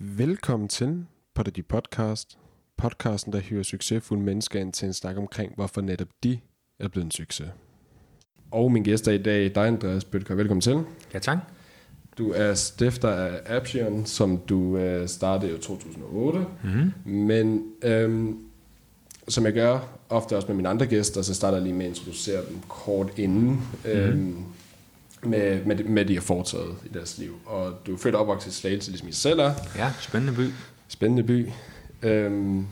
Velkommen til Poddy Podcast. Podcasten, der hyrer succesfulde mennesker ind til en snak omkring, hvorfor netop de er blevet en succes. Og min gæst er i dag dig, Andreas Bøtker. Velkommen til. Ja, tak. Du er stifter af Aption, som du øh, startede i 2008. Mm-hmm. Men øhm, som jeg gør ofte også med mine andre gæster, så starter jeg lige med at introducere dem kort inden. Øhm, med, med, det, med det, de har foretaget i deres liv. Og du er født og opvokset i Slagelse, ligesom I selv er. Ja, spændende by. Spændende by. Øhm,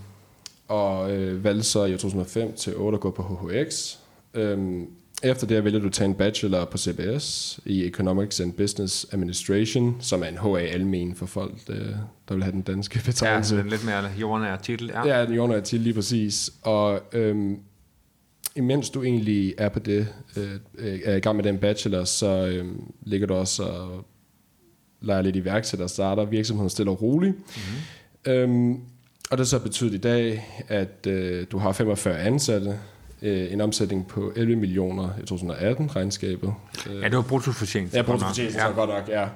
og øh, valgte så i 2005 til 8 at gå på HHX. Øhm, efter det vælger du at tage en bachelor på CBS i Economics and Business Administration, som er en HA almen for folk, der, der vil have den danske Ja, betegnelse. så den lidt mere jordnær titel. Ja. Ja, den jordnær til lige præcis. Og øhm, imens du egentlig er på det, øh, øh, er i gang med den bachelor, så øhm, ligger du også og leger lidt iværksætter og starter virksomheden stille og roligt. Mm-hmm. Øhm, og det så betydet i dag, at øh, du har 45 ansatte, øh, en omsætning på 11 millioner i 2018 regnskabet. Øh, ja, det var bruttofortjeneste. ja, bruttofortjeneste, ja. godt nok, ja.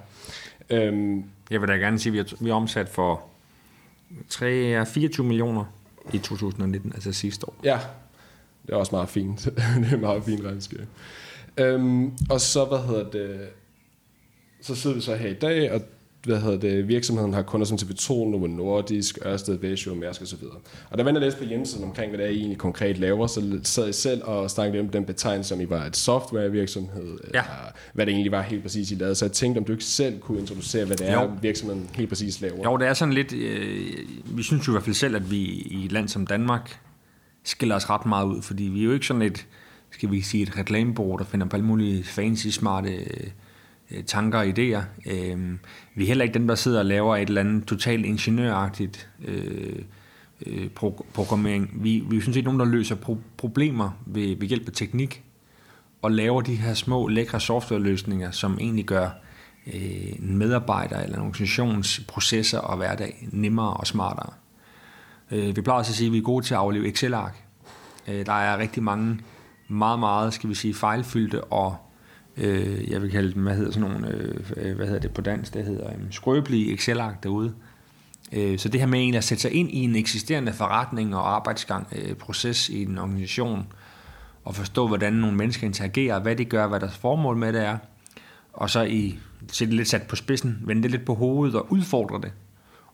Øhm, Jeg vil da gerne sige, at vi har omsat for 3, 24 millioner i 2019, altså sidste år. Ja, det er også meget fint. det er et meget fint regnskab. Øhm, og så, hvad hedder det, så sidder vi så her i dag, og hvad hedder det, virksomheden har kunder som TV2, Novo Nordisk, Ørsted, Vesio, Mærsk osv. Og der vendte jeg læste på hjemmesiden omkring, hvad det er, I egentlig konkret laver, så sad jeg selv og snakkede om den betegnelse, som I var et softwarevirksomhed, Ja. eller hvad det egentlig var helt præcis, I lavede. Så jeg tænkte, om du ikke selv kunne introducere, hvad det er, Jo. virksomheden helt præcis laver. Jo, det er sådan lidt... Øh, vi synes jo i hvert fald selv, at vi i et land som Danmark skiller os ret meget ud, fordi vi er jo ikke sådan et, skal vi sige, et reklamebureau, der finder på alle mulige fancy, smarte øh, tanker og idéer. Øh, vi er heller ikke dem, der sidder og laver et eller andet totalt ingeniøragtigt øh, øh, programmering. Vi, vi er sådan set nogen, der løser pro- problemer ved, ved hjælp af teknik, og laver de her små, lækre softwareløsninger, som egentlig gør øh, en medarbejder eller en organisations processer og hverdag nemmere og smartere. Øh, vi plejer også at sige, at vi er gode til at afleve Excel-ark. Øh, der er rigtig mange meget, meget, skal vi sige, fejlfyldte og øh, jeg vil kalde dem, hvad hedder sådan nogle, øh, hvad hedder det på dansk, det hedder um, skrøbelige Excel-ark derude. Øh, så det her med egentlig at sætte sig ind i en eksisterende forretning og arbejdsgang, øh, proces i en organisation, og forstå, hvordan nogle mennesker interagerer, hvad de gør, hvad deres formål med det er, og så i, sætte det lidt sat på spidsen, vende det lidt på hovedet og udfordre det,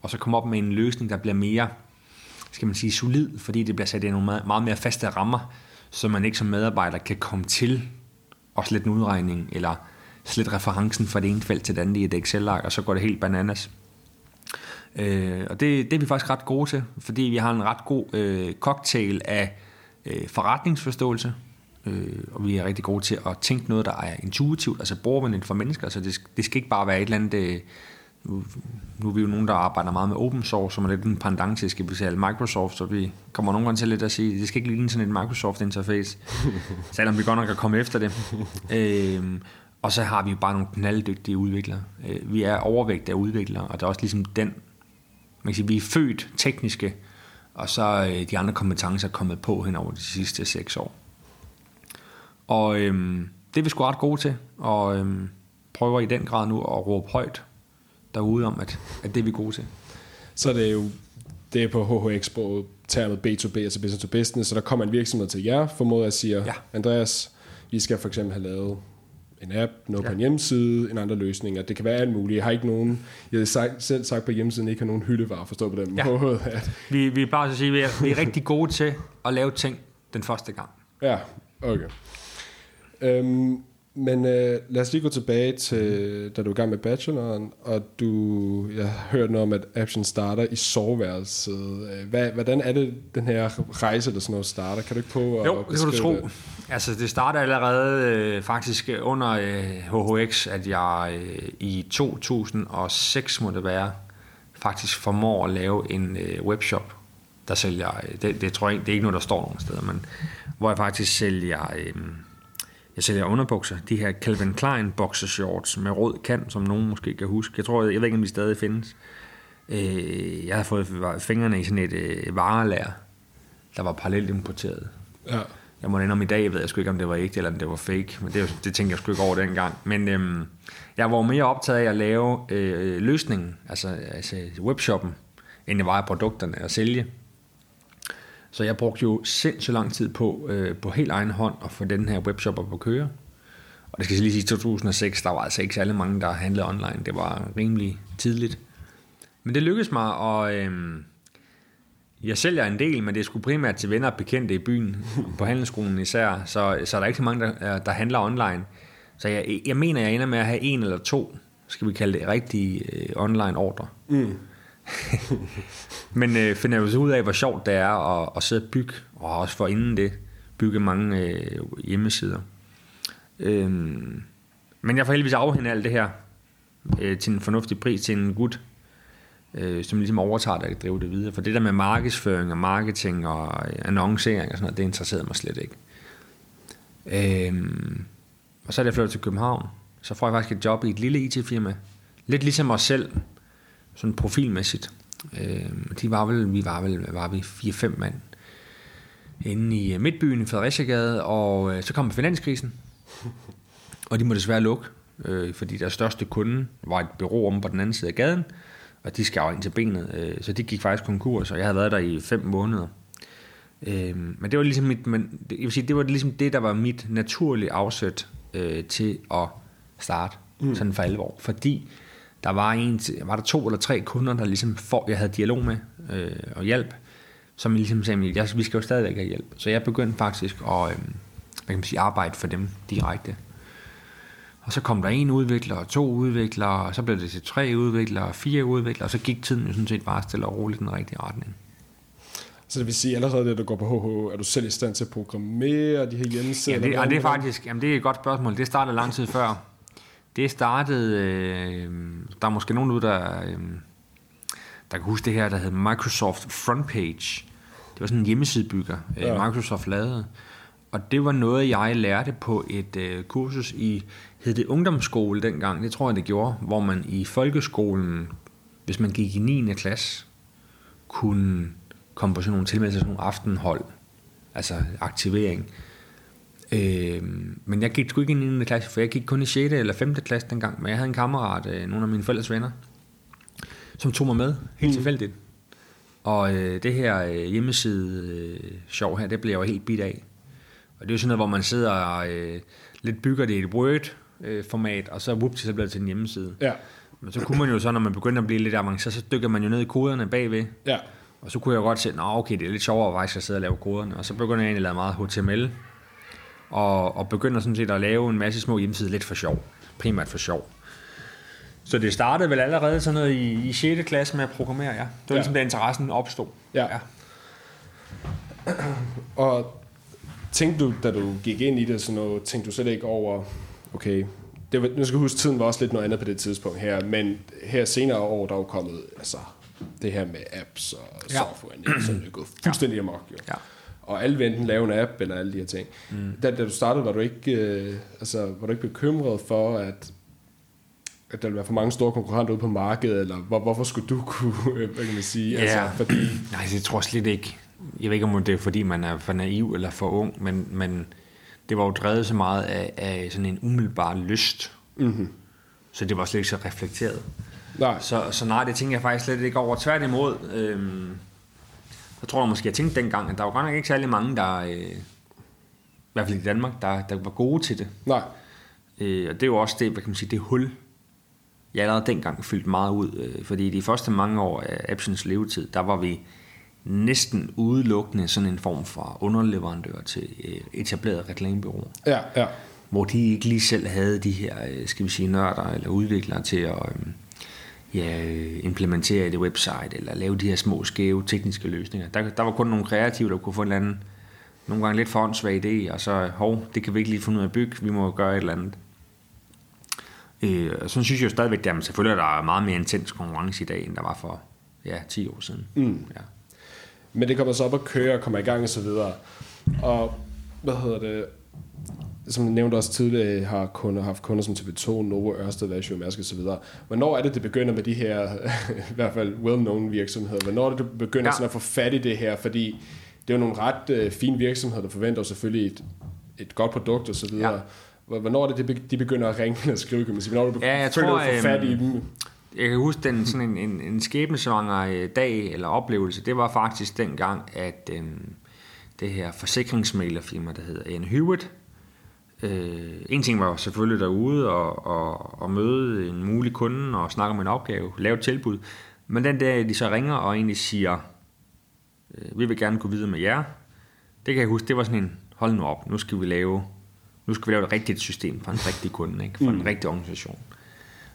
og så komme op med en løsning, der bliver mere, skal man sige, solid, fordi det bliver sat i nogle meget, meget mere faste rammer, så man ikke som medarbejder kan komme til og slette en udregning, eller slette referencen fra det ene felt til det andet i et Excel-ark, og så går det helt bananas. Øh, og det, det er vi faktisk ret gode til, fordi vi har en ret god øh, cocktail af øh, forretningsforståelse, øh, og vi er rigtig gode til at tænke noget, der er intuitivt, altså brugervenligt for mennesker, så det, det skal ikke bare være et eller andet... Øh, nu, nu er vi jo nogen, der arbejder meget med open source, som er lidt en pendant til, sige, Microsoft, så vi kommer nogle gange til lidt at sige, det skal ikke ligne sådan et Microsoft-interface, selvom vi godt nok er kommet efter det. øhm, og så har vi jo bare nogle knalddygtige udviklere. Øh, vi er overvægt af udviklere, og der er også ligesom den, man kan sige, vi er født tekniske, og så øh, de andre kompetencer er kommet på hen over de sidste seks år. Og øhm, det er vi sgu ret gode til, og øhm, prøver i den grad nu at råbe højt derude om, at, at det er vi gode til. Så det er jo det er på HHX på termet B2B, altså business to business, så der kommer en virksomhed til jer, formoder jeg siger, Ja. Andreas, vi skal for eksempel have lavet en app, noget ja. på en hjemmeside, en andre løsninger. Det kan være alt muligt. Jeg har ikke nogen, jeg har sagt, selv sagt på hjemmesiden, ikke har nogen hyldevarer, forstå på den Ja. måde. At, Vi, vi er bare at sige, at vi er, vi er rigtig gode til at lave ting den første gang. ja, okay. Øhm, men øh, lad os lige gå tilbage til, da du er i gang med bacheloren, og du, jeg har hørt noget om, at Action starter i soveværelset. Øh, Hvad, hvordan er det, den her rejse, der sådan noget starter? Kan du ikke på at Jo, det kan du tro. Altså, det starter allerede øh, faktisk under øh, HHX, at jeg øh, i 2006 må det være, faktisk formår at lave en øh, webshop, der sælger, øh, det, det tror jeg ikke, det er ikke noget, der står nogen steder, men hvor jeg faktisk sælger, øh, jeg sælger underbukser, de her Calvin Klein boxershorts med rød kant, som nogen måske kan huske. Jeg tror, jeg ved ikke, om de stadig findes. Øh, jeg har fået fingrene i sådan et øh, varelager, der var parallelt importeret. Ja. jeg må indrømme i dag, jeg ved jeg sgu ikke, om det var ægte, eller om det var fake, men det, det tænkte jeg sgu ikke over dengang. Men øhm, jeg var mere optaget af at lave øh, løsningen, altså, altså webshoppen, end jeg var af produkterne at sælge. Så jeg brugte jo sindssygt lang tid på, øh, på helt egen hånd at få den her webshop op at køre. Og det skal lige sige, i 2006, der var altså ikke særlig mange, der handlede online. Det var rimelig tidligt. Men det lykkedes mig, og øh, jeg sælger en del, men det er sgu primært til venner og bekendte i byen, på handelsskolen især, så, så er der ikke så mange, der, øh, der handler online. Så jeg, jeg mener, jeg ender med at have en eller to, skal vi kalde det, rigtige øh, online ordre. Mm. men øh, finder jeg jo så ud af, hvor sjovt det er at, at sidde og bygge, og også for inden det, bygge mange øh, hjemmesider. Øhm, men jeg får heldigvis afhændet alt det her øh, til en fornuftig pris til en gut, øh, som ligesom overtager det og drive det videre. For det der med markedsføring og marketing og øh, annoncering og sådan noget, det interesserede mig slet ikke. Øhm, og så er jeg flyttet til København. Så får jeg faktisk et job i et lille IT-firma. Lidt ligesom os selv, sådan profilmæssigt. Øhm, de var vel, vi var vel, var vi 4-5 mand inde i Midtbyen i Fredericiagade, og øh, så kom finanskrisen, og de må desværre lukke, øh, fordi deres største kunde var et bureau om på den anden side af gaden, og de skar ind til benet, øh, så de gik faktisk konkurs, og jeg havde været der i fem måneder. Øh, men det var ligesom mit, men, jeg vil sige, det var ligesom det, der var mit naturlige afsæt øh, til at starte mm. sådan for alvor, fordi der var, en, var der to eller tre kunder, der ligesom for, jeg havde dialog med øh, og hjælp, som ligesom sagde, jeg, vi skal jo stadigvæk have hjælp. Så jeg begyndte faktisk at, øh, hvad kan man sige, arbejde for dem direkte. Og så kom der en udvikler, og to udviklere, og så blev det til tre udviklere, fire udviklere, og så gik tiden jo sådan set bare stille og roligt i den rigtige retning. Så det vil sige, allerede det, du går på HH, er du selv i stand til at programmere de her hjemmesider? Ja, det, og det er faktisk jamen det er et godt spørgsmål. Det startede lang tid før. Det startede, øh, der er måske nogen ud, der, øh, der kan huske det her, der hed Microsoft Frontpage. Det var sådan en hjemmesidebygger, øh, ja. Microsoft lavede. Og det var noget, jeg lærte på et øh, kursus i, hed det ungdomsskole dengang, det tror jeg det gjorde, hvor man i folkeskolen, hvis man gik i 9. klasse, kunne komme på sådan nogle tilmeldelser, sådan nogle aftenhold, altså aktivering. Øh, men jeg gik sgu ikke i 9. klasse, for jeg gik kun i 6. eller 5. klasse dengang, men jeg havde en kammerat, øh, nogle af mine forældres venner, som tog mig med, helt mm. tilfældigt. Og øh, det her øh, hjemmeside øh, sjov her, det blev jeg jo helt bit af. Og det er jo sådan noget, hvor man sidder og øh, lidt bygger det i et Word-format, og så whoop, så bliver det til en hjemmeside. Ja. Men så kunne man jo så, når man begynder at blive lidt avanceret, så dykker man jo ned i koderne bagved. Ja. Og så kunne jeg godt se, at okay, det er lidt sjovere faktisk at sidde og lave koderne. Og så begynder jeg egentlig at lave meget HTML. Og, og begynder sådan set at lave en masse små hjemmesider lidt for sjov. Primært for sjov. Så det startede vel allerede sådan noget i, i 6. klasse med at programmere, ja. Det var ja. ligesom, da interessen opstod. Ja. ja. Og tænkte du, da du gik ind i det, sådan noget, tænkte du slet ikke over, okay, det var, nu skal huske, tiden var også lidt noget andet på det tidspunkt her, men her senere år, der er jo kommet, altså, det her med apps og ja. software, så er det gået fuldstændig amok, jo. Ja. Og alle vil enten lave en app, eller alle de her ting. Mm. Da, da du startede, var du ikke, øh, altså, var du ikke bekymret for, at at der vil være for mange store konkurrenter ude på markedet, eller hvor, hvorfor skulle du kunne, hvad kan man sige? Ja, altså, fordi... nej, det tror jeg slet ikke. Jeg ved ikke, om det er, fordi man er for naiv eller for ung, men, men det var jo drevet så meget af, af sådan en umiddelbar lyst. Mm-hmm. Så det var slet ikke så reflekteret. Nej. Så, så nej, det tænker jeg faktisk slet ikke over. Tværtimod, øhm, jeg tror jeg måske, jeg tænkte dengang, at der var godt nok ikke særlig mange, der, øh, i hvert fald i Danmark, der, der var gode til det. Nej. Øh, og det er jo også det, hvad kan man sige, det hul, jeg allerede dengang fyldt meget ud, øh, fordi de første mange år af Appsens levetid, der var vi næsten udelukkende sådan en form for underleverandør til øh, etablerede reklamebureauer. Ja, ja. Hvor de ikke lige selv havde de her, øh, skal vi sige, nørder eller udviklere til at ja, implementere et website, eller lave de her små, skæve tekniske løsninger. Der, der var kun nogle kreative, der kunne få en eller anden, nogle gange lidt for åndssvag idé, og så, hov, det kan vi ikke lige finde ud af at bygge, vi må gøre et eller andet. Øh, og så synes jeg jo stadigvæk, at selvfølgelig er der meget mere intens konkurrence i dag, end der var for ja, 10 år siden. Mm. Ja. Men det kommer så op at køre og kommer i gang og så videre. Og hvad hedder det? Som jeg nævnte også tidligere, har kunder haft kunder som TV2, Novo, Ørsted, Vasio, Mærsk videre. Hvornår er det, det begynder med de her, i hvert fald well-known virksomheder? Hvornår er det, du begynder ja. sådan at få fat i det her? Fordi det er jo nogle ret øh, fine virksomheder, der forventer selvfølgelig et, et godt produkt videre. Ja. Hvor- Hvornår er det, de be- de begynder at ringe og skrive, kan man sige? Hvornår er det, Ja, jeg tror, du får fat i øhm, dem? Jeg kan huske den sådan en, en, en skæbnesvanger øh, dag eller oplevelse. Det var faktisk dengang, at øh, det her forsikringsmæglerfirma, der hedder Ian Hewitt, øh, en ting var selvfølgelig derude og, og, og møde en mulig kunde og snakke om en opgave, lave et tilbud. Men den der, de så ringer og egentlig siger, øh, vi vil gerne gå videre med jer. Det kan jeg huske, det var sådan en, hold nu op, nu skal vi lave, nu skal vi lave et rigtigt system for en rigtig kunde, ikke? for en rigtig organisation.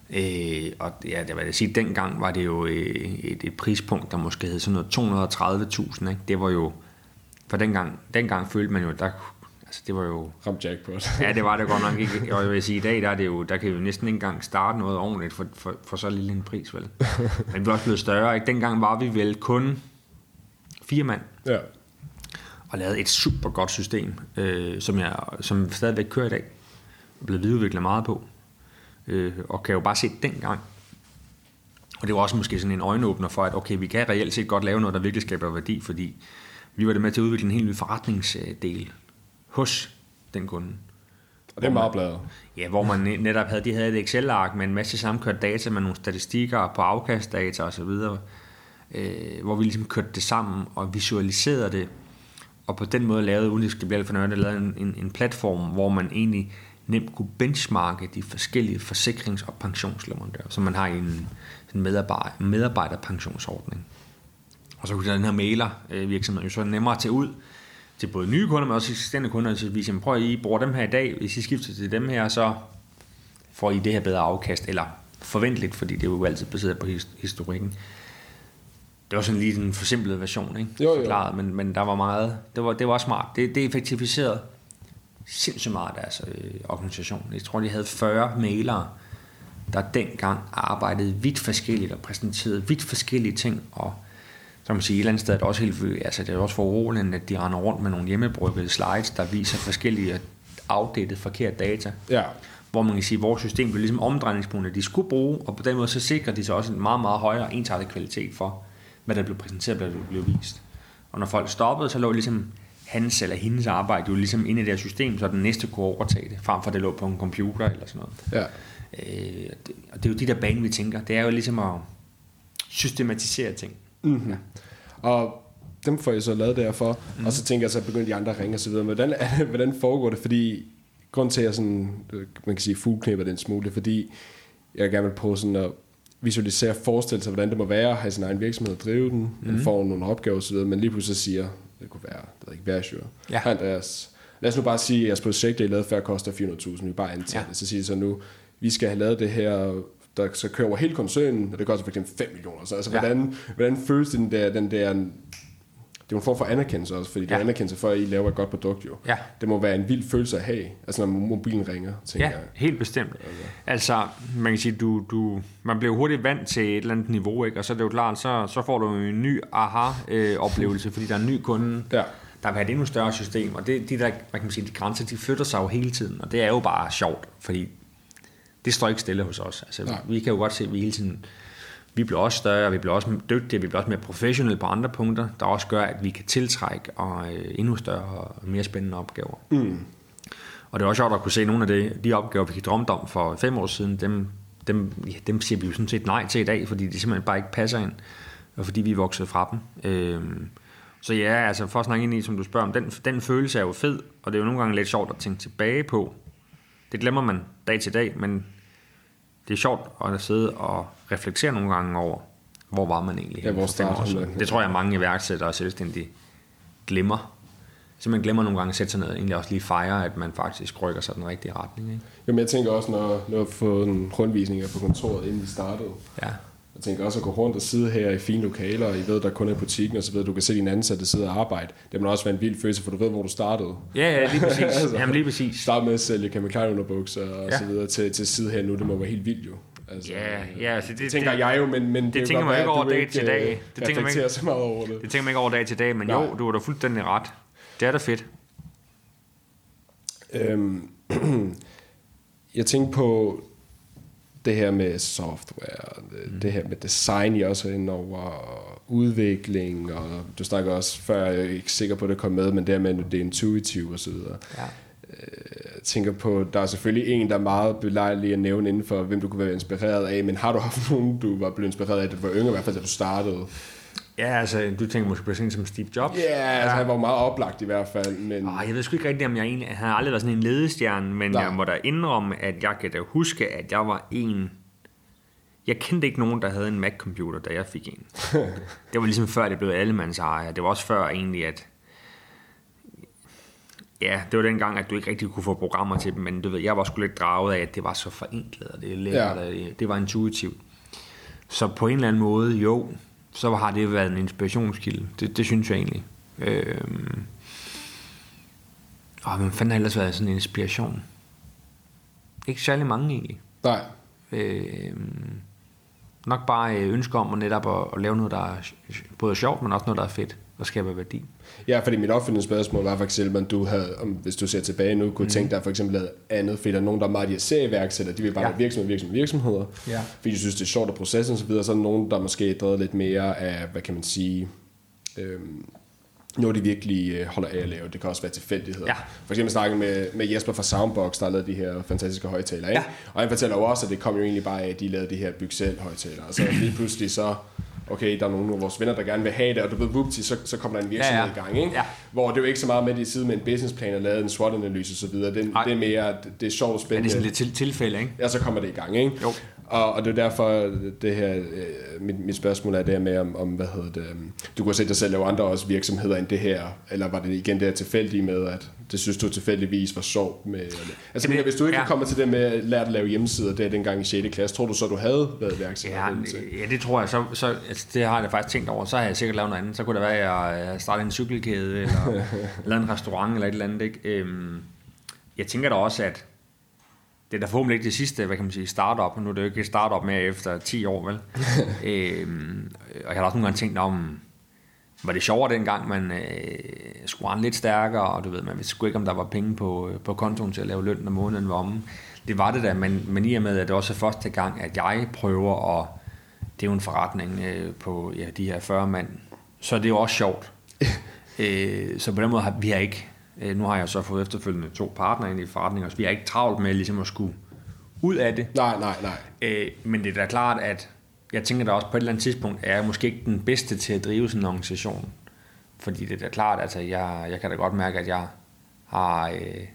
Øh, og ja, det vil jeg sige, dengang var det jo øh, et, et prispunkt, der måske hed sådan noget 230.000. Ikke? Det var jo, for dengang, dengang følte man jo, der, altså det var jo, Ram jackpot. ja det var det godt nok ikke. Og jeg vil sige, i dag, der, er det jo, der kan vi jo næsten ikke engang starte noget ordentligt for, for, for så lille en pris, vel? Men vi er også blevet større. Ikke? Dengang var vi vel kun fire mand, ja. og lavede et super godt system, øh, som jeg som stadigvæk kører i dag. Er blevet videreudviklet meget på. Øh, og kan jo bare se dengang. Og det var også måske sådan en øjenåbner for, at okay, vi kan reelt set godt lave noget, der virkelig skaber værdi, fordi vi var det med til at udvikle en helt ny forretningsdel hos den kunde. Og det er meget bladet. Ja, hvor man netop havde, de havde et Excel-ark med en masse sammenkørt data med nogle statistikker på afkastdata osv., øh, hvor vi ligesom kørte det sammen og visualiserede det, og på den måde lavede, uden det skal blive alt for nørdet, lavede en, en, en platform, hvor man egentlig nemt kunne benchmarke de forskellige forsikrings- og pensionsleverandører, som man har i en, en medarbejder, medarbejderpensionsordning. Og så kunne den her mailer øh, virksomhed jo så nemmere tage ud til både nye kunder, men også eksisterende kunder, til at vise, prøv at I bruger dem her i dag, hvis I skifter til dem her, så får I det her bedre afkast, eller forventeligt, fordi det er jo altid baseret på his- historikken. Det var sådan lige den forsimplede version, ikke? Jo, jo. Forklaret, men, men der var meget, det var, det var smart. Det, det effektiviserede sindssygt meget deres øh, organisation. Jeg tror, de havde 40 mailere, der dengang arbejdede vidt forskelligt og præsenterede vidt forskellige ting, og så kan man sige, et eller andet sted er det også helt altså det er også for uroligende, at de render rundt med nogle hjemmebryggede slides, der viser forskellige outdated, forkerte data. Ja. Hvor man kan sige, at vores system blev ligesom omdrejningspunktet, de skulle bruge, og på den måde så sikrer de sig også en meget, meget højere ensartet kvalitet for, hvad der blev præsenteret, hvad der blev vist. Og når folk stoppede, så lå ligesom hans eller hendes arbejde jo ligesom inde i det her system, så den næste kunne overtage det, frem for at det lå på en computer eller sådan noget. Ja. Øh, og det- og det er jo de der bane, vi tænker. Det er jo ligesom at systematisere ting. Mm-hmm. Og dem får jeg så lavet derfor, mm. og så tænker jeg så, begynder de andre at ringe og så videre. Men hvordan, hvordan foregår det? Fordi, grund til, at jeg sådan, øh, man kan sige, fuglknæber den smule, fordi, jeg gerne vil prøve sådan at visualisere, forestille sig, hvordan det må være at have sin egen virksomhed og drive den. Mm. Man får nogle opgaver og så videre, men lige pludselig så siger, det kunne være, det ved ikke, Værsjø. Ja. Andreas, lad os nu bare sige, at jeres projekt, det I lavede før, koster 400.000, vi bare antager Ja. det. Så siger de så nu, vi skal have lavet det her, der så kører over hele koncernen, og det koster for eksempel 5 millioner. Så altså, Ja. hvordan, hvordan føles det, den der, den der det er en form for anerkendelse også, fordi det er Ja. anerkendelse for, at I laver et godt produkt jo. Ja. Det må være en vild følelse at have, altså når mobilen ringer, tænker Ja, jeg. helt bestemt. Altså, man kan sige, du, du, man bliver hurtigt vant til et eller andet niveau, ikke? og så er det jo klart, så, så får du en ny aha-oplevelse, fordi der er en ny kunde, Ja. der vil have et endnu større system, og det, de der, hvad kan man sige, de grænser, de flytter sig jo hele tiden, og det er jo bare sjovt, fordi det står ikke stille hos os. Altså, Nej. vi kan jo godt se, at vi hele tiden, vi bliver også større, vi bliver også dygtigere, vi bliver også mere professionelle på andre punkter, der også gør, at vi kan tiltrække og øh, endnu større og mere spændende opgaver. Mm. Og det er også sjovt at kunne se nogle af de, de opgaver, vi drømte om for fem år siden, dem, dem, ja, dem siger vi jo sådan set nej til i dag, fordi de simpelthen bare ikke passer ind, og fordi vi er vokset fra dem. Øhm, så ja, altså for at snakke ind i, som du spørger om, den, den følelse er jo fed, og det er jo nogle gange lidt sjovt at tænke tilbage på. Det glemmer man dag til dag, men det er sjovt at sidde og reflektere nogle gange over, hvor var man egentlig? Ja, hvor startede? Det tror jeg, mange iværksættere og selvstændige glemmer. Så man glemmer nogle gange at sætte sig ned og egentlig også lige fejre, at man faktisk rykker sig den rigtige retning. Ikke? Jo, men jeg tænker også, når, når jeg har fået en rundvisning på kontoret, inden vi startede. Ja. Jeg tænker også at gå rundt og sidde her i fine lokaler, og I ved, der kun er butikken, og så ved du kan se dine ansatte sidde og arbejde. Det må også være en vild følelse, for du ved, hvor du startede. Ja, ja, lige præcis. Altså. Jamen lige præcis. Start med at sælge Calvin Klein underbukser og Ja. så videre til, til side her nu. Det må være helt vildt jo. Altså, Ja, ja, altså det, det tænker det, jeg jo, men, men det, det tænker man ikke over dag til dag. øh, Det tænker man ikke- så meget over det. det tænker man ikke over dag til dag, men Nej. jo, du har da fuldstændig ret. Det er da fedt. Øhm, jeg tænker på, det her med software, mm. det her med design, I også er inde over, og udvikling, og du snakker også før, jeg er ikke sikker på, at det kom med, men det her med, at det er intuitivt videre. Ja. Øh, jeg tænker på, der er selvfølgelig en, der er meget belejlig at nævne inden for, hvem du kunne være inspireret af, men har du haft nogen, du var blevet inspireret af, da du var yngre, i hvert fald da du startede? Ja, altså, du tænker måske på sådan som Steve Jobs? Ja, yeah, altså, han var meget oplagt i hvert fald. Men... Oh, jeg ved sgu ikke rigtigt, om jeg egentlig... Han har aldrig været sådan en ledestjerne, men Nej. jeg må da indrømme, at jeg kan da huske, at jeg var en... Jeg kendte ikke nogen, der havde en Mac-computer, da jeg fik en. det var ligesom før, det blev allemands ejer. Det var også før egentlig, at... Ja, det var dengang, at du ikke rigtig kunne få programmer til dem, men du ved, jeg var sgu lidt draget af, at det var så forenklet, og det, lækkert, ja. det, det var intuitivt. Så på en eller anden måde, jo, så har det været en inspirationskilde. Det, det synes jeg egentlig. Øhm. Og hvem fanden har ellers været sådan en inspiration? Ikke særlig mange egentlig. Nej. Øhm. Nok bare ønske om at netop at, at lave noget, der er både sjovt, men også noget, der er fedt og skaber værdi. Ja, fordi mit opfølgende spørgsmål var for eksempel, at du havde, om, hvis du ser tilbage nu, kunne mm. tænke dig for eksempel noget andet, fordi der er nogen, der er meget de her serieværksætter, de vil bare ja. virksomhed, virksomhed, virksomheder, ja. fordi de synes, det er sjovt at processen og så videre, så er der nogen, der måske drevet lidt mere af, hvad kan man sige, øhm, noget de virkelig øh, holder af at lave. Det kan også være tilfældigheder. Ja. For eksempel snakke med, med Jesper fra Soundbox, der lavet de her fantastiske højtalere. Ja. Og han fortæller jo også, at det kom jo egentlig bare af, at de lavede de her byg selv højtalere. Så lige pludselig så okay, der er nogle af vores venner, der gerne vil have det, og du ved, vupti, så, så kommer der en virksomhed ja, ja. i gang, ikke? Ja. Hvor det er jo ikke så meget med, at de sidder med en businessplan og lavet en SWOT-analyse osv. Det, det er mere, det er sjovt og spændende. Ja, det er sådan lidt til, tilfælde, ikke? Ja, så kommer det i gang, ikke? Jo. Og, og det er derfor, det her, øh, mit, mit spørgsmål er det med, om, om hvad hedder det, um, du kunne se dig selv lave andre også virksomheder end det her, eller var det igen det her tilfældige med, at det synes du tilfældigvis var sjovt med, altså det, men, hvis du ikke ja. kommer til det med at lære at lave hjemmesider, det er dengang i 6. klasse, tror du så, du havde været værksætter? Ja, ja, det tror jeg, så, så altså, det har jeg faktisk tænkt over, så har jeg sikkert lavet noget andet, så kunne det være, at jeg startede en cykelkæde, eller lavet en restaurant, eller et eller andet, ikke? Øhm, jeg tænker da også, at det er da forhåbentlig ikke det sidste, hvad kan man sige, startup. Nu er det jo ikke et startup mere efter 10 år, vel? øhm, og jeg har også nogle gange tænkt om, var det sjovere dengang, man øh, skulle lidt stærkere, og du ved, man vidste ikke, om der var penge på, øh, på kontoen til at lave løn, når måneden var omme. Det var det da, men, men i og med, at det også er første gang, at jeg prøver at, det er jo en forretning øh, på ja, de her 40 mand, så er det jo også sjovt. øh, så på den måde har vi har ikke Øh, nu har jeg så fået efterfølgende to partnere ind i forretningen, så vi er ikke travlt med ligesom at skulle ud af det. Nej, nej, nej. Øh, men det er da klart, at jeg tænker da også på et eller andet tidspunkt, er jeg måske ikke den bedste til at drive sådan en organisation. Fordi det er da klart, at altså, jeg, jeg kan da godt mærke, at jeg har, øh,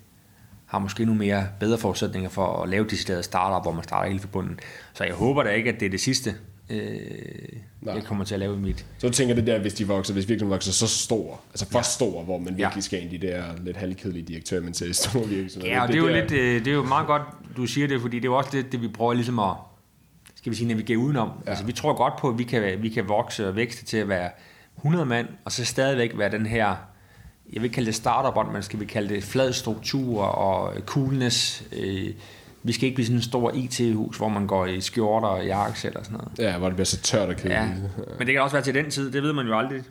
har måske nu mere bedre forudsætninger for at lave de steder startup, hvor man starter helt forbundet. Så jeg håber da ikke, at det er det sidste, øh, jeg kommer til at lave i mit. Så tænker det der, hvis de vokser, hvis virkelig vokser så stor, altså for ja. stor, hvor man virkelig ja. skal ind i de der lidt halvkedelige direktør, men til store virksomheder. Ja, og det, det, er jo der... lidt, øh, det er jo meget godt, du siger det, fordi det er jo også det, det vi prøver ligesom at, skal vi sige, navigere udenom. Ja. Altså vi tror godt på, at vi kan, vi kan vokse og vækste til at være 100 mand, og så stadigvæk være den her, jeg vil kalde det startup men skal vi kalde det flad struktur og coolness, øh, vi skal ikke blive sådan en stor IT-hus, hvor man går i skjorter og jakkes eller sådan noget. Ja, hvor det bliver så tørt og kedeligt. Ja. Men det kan også være til den tid, det ved man jo aldrig.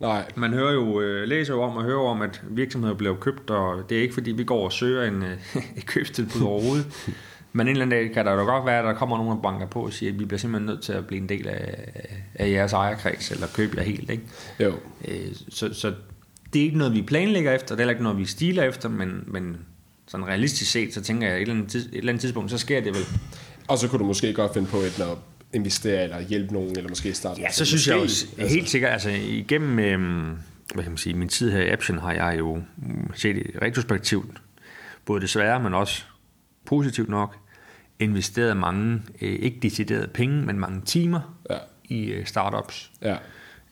Nej. Man hører jo, øh, læser jo om og hører om, at virksomheder bliver købt, og det er ikke fordi, vi går og søger en, øh, et købstilbud overhovedet. Men en eller anden dag kan der jo godt være, at der kommer nogen, der banker på og siger, at vi bliver simpelthen nødt til at blive en del af, af jeres ejerkreds, eller købe jer helt, ikke? Jo. Øh, så, så det er ikke noget, vi planlægger efter, det er heller ikke noget, vi stiler efter, men, men sådan realistisk set, så tænker jeg, at et eller andet, tids, et eller andet tidspunkt, så sker det vel. Og så kunne du måske godt finde på et, når investere eller hjælpe nogen, eller måske starte Ja, så synes måske, jeg også altså. helt sikkert, altså igennem øh, hvad kan man sige, min tid her i Action har jeg jo set retrospektivt, både desværre, men også positivt nok, investeret mange, øh, ikke deciderede penge, men mange timer ja. i øh, startups. Ja.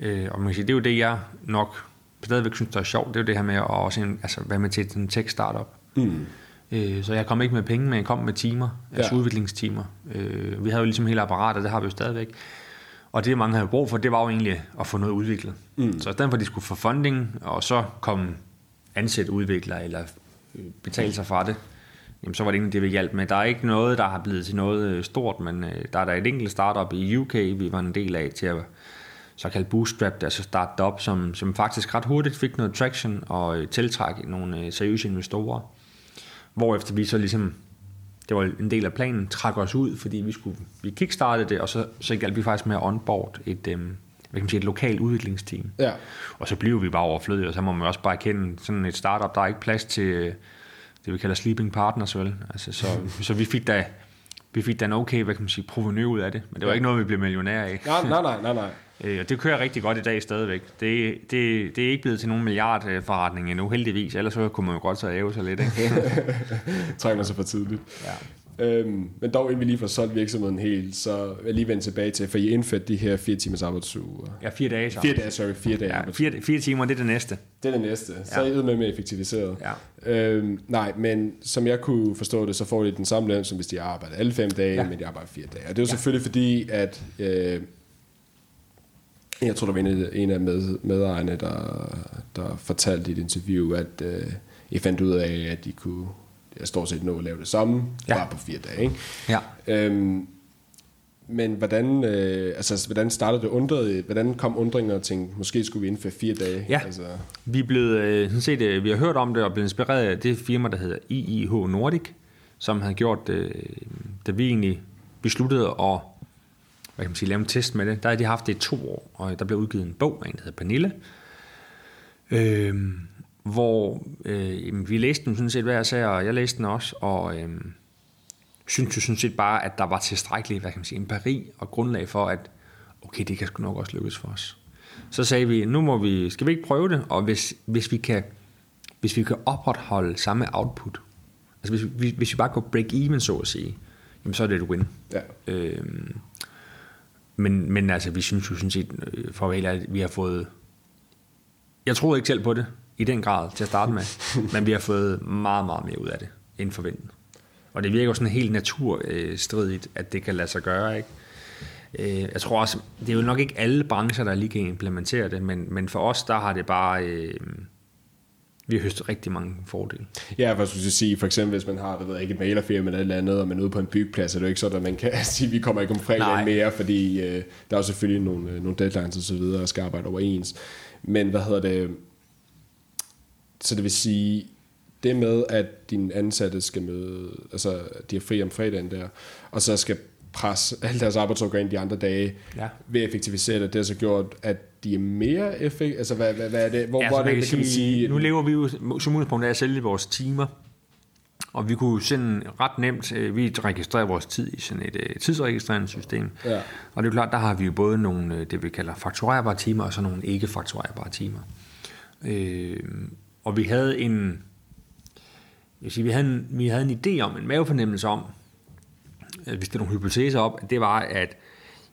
Øh, og man kan sige, det er jo det, jeg nok stadigvæk synes, der er sjovt, det er jo det her med at også, altså, være med til en tech-startup. Mm. Øh, så jeg kom ikke med penge, men jeg kom med timer, ja. altså udviklingstimer. Øh, vi havde jo ligesom hele apparatet, det har vi jo stadigvæk. Og det, mange havde brug for, det var jo egentlig at få noget udviklet. Mm. Så i stedet for, at de skulle få funding, og så komme ansætte udviklere, eller øh, betale sig fra det, jamen så var det egentlig det, vi hjalp med. Der er ikke noget, der har blevet til noget øh, stort, men øh, der er der et enkelt startup i UK, vi var en del af til at såkaldt bootstrap, altså starte op, som, som faktisk ret hurtigt fik noget traction og tiltrække nogle seriøse investorer. Hvorefter vi så ligesom det var en del af planen, trække os ud, fordi vi skulle vi kickstartede det, og så, så hjalp vi faktisk med at onboard et, øhm, hvad kan man sige, et lokalt udviklingsteam. Ja. Og så blev vi bare overflødige, og så må man også bare kende sådan et startup, der er ikke plads til øh, det, vi kalder sleeping partners, vel? Altså, så, så vi fik da vi fik da en okay, hvad kan man sige, proveny ud af det, men det var Ja. ikke noget, vi blev millionær af. Nej, nej, nej, nej, nej. Øh, og det kører rigtig godt i dag stadigvæk. Det, det, det er ikke blevet til nogen milliardforretning endnu, heldigvis. Ellers så kunne man jo godt så æve sig lidt. Ikke? Trænger sig for tidligt. ja. Øhm, men dog, inden vi lige får solgt virksomheden helt, så vil jeg lige vende tilbage til, for I indførte de her fire timers arbejdsuge. ja, fire dage så. Fire dage, sorry, fire dage Ja, fire, fire timer, det er det næste. Det er det næste. Så er I med med effektiviseret. Ja. Øhm, nej, men som jeg kunne forstå det, så får de den samme løn, som hvis de arbejder alle fem dage, Ja. ja. men de arbejder fire dage. Og det er jo ja. selvfølgelig fordi, at øh, jeg tror, der var en af, en af med, medejerne, der, der fortalte i et interview, at øh, I fandt ud af, at de kunne ja, stort set nå at lave det samme, ja. bare på fire dage. Ikke? Ja. Øhm, men hvordan, øh, altså, hvordan startede det undret? Hvordan kom undringen og tænkte, måske skulle vi indføre fire dage? Ja. Altså, Vi er blevet, øh, sådan set, øh, vi har hørt om det og blevet inspireret af det firma, der hedder IIH Nordic, som havde gjort, øh, da vi egentlig besluttede at hvad kan man sige, lave en test med det. Der har de haft det i to år, og der blev udgivet en bog af en, der hedder Pernille, øh, hvor øh, vi læste den sådan set hver sag, og jeg læste den også, og øh, synes jo sådan set bare, at der var tilstrækkeligt, hvad kan man sige, empiri og grundlag for, at okay, det kan sgu nok også lykkes for os. Så sagde vi, nu må vi, skal vi ikke prøve det, og hvis, hvis, vi, kan, hvis vi kan opretholde samme output, altså hvis, vi- hvis vi bare går break even, så at sige, jamen så er det et win. ja. Øhm, men, men altså, vi synes jo sådan set, øh, for at vi har fået... Jeg troede ikke selv på det i den grad til at starte med, men vi har fået meget, meget mere ud af det end forventet. Og det virker jo sådan helt naturstridigt, at det kan lade sig gøre, ikke? Øh, Jeg tror også, det er jo nok ikke alle brancher, der lige kan implementere det, men, men for os, der har det bare... Øh, vi har høstet rigtig mange fordele. Ja, for jeg skulle sige, for eksempel hvis man har, hvad ved jeg, ikke et malerfirma eller et eller andet, og man er ude på en byggeplads, er det jo ikke sådan, at man kan sige, at vi kommer ikke om Nej. fredagen mere, fordi øh, der er jo selvfølgelig nogle, øh, nogle deadlines og så videre, og skal arbejde overens. Men hvad hedder det? Så det vil sige, det med, at dine ansatte skal møde, altså de er fri om fredagen der, og så skal presse alle deres arbejdsopgaver ind de andre dage, Ja. ved at effektivisere det, det har så gjort, at de er mere effektive, altså hvad, hvad, hvad er det, hvor, Ja, hvor så er det, kan kan man sige, nu lever vi jo som udgangspunkt af at sælge vores timer, og vi kunne sende ret nemt, øh, vi registrerer vores tid i sådan et øh, tidsregistreringssystem. Ja. Og det er klart, der har vi jo både nogle, øh, det vi kalder fakturerbare timer, og så nogle ikke fakturerbare timer. Øh, og vi havde en, jeg vil sige, vi havde en, vi havde en idé om, en mavefornemmelse om, øh, det er nogle hypoteser op, det var, at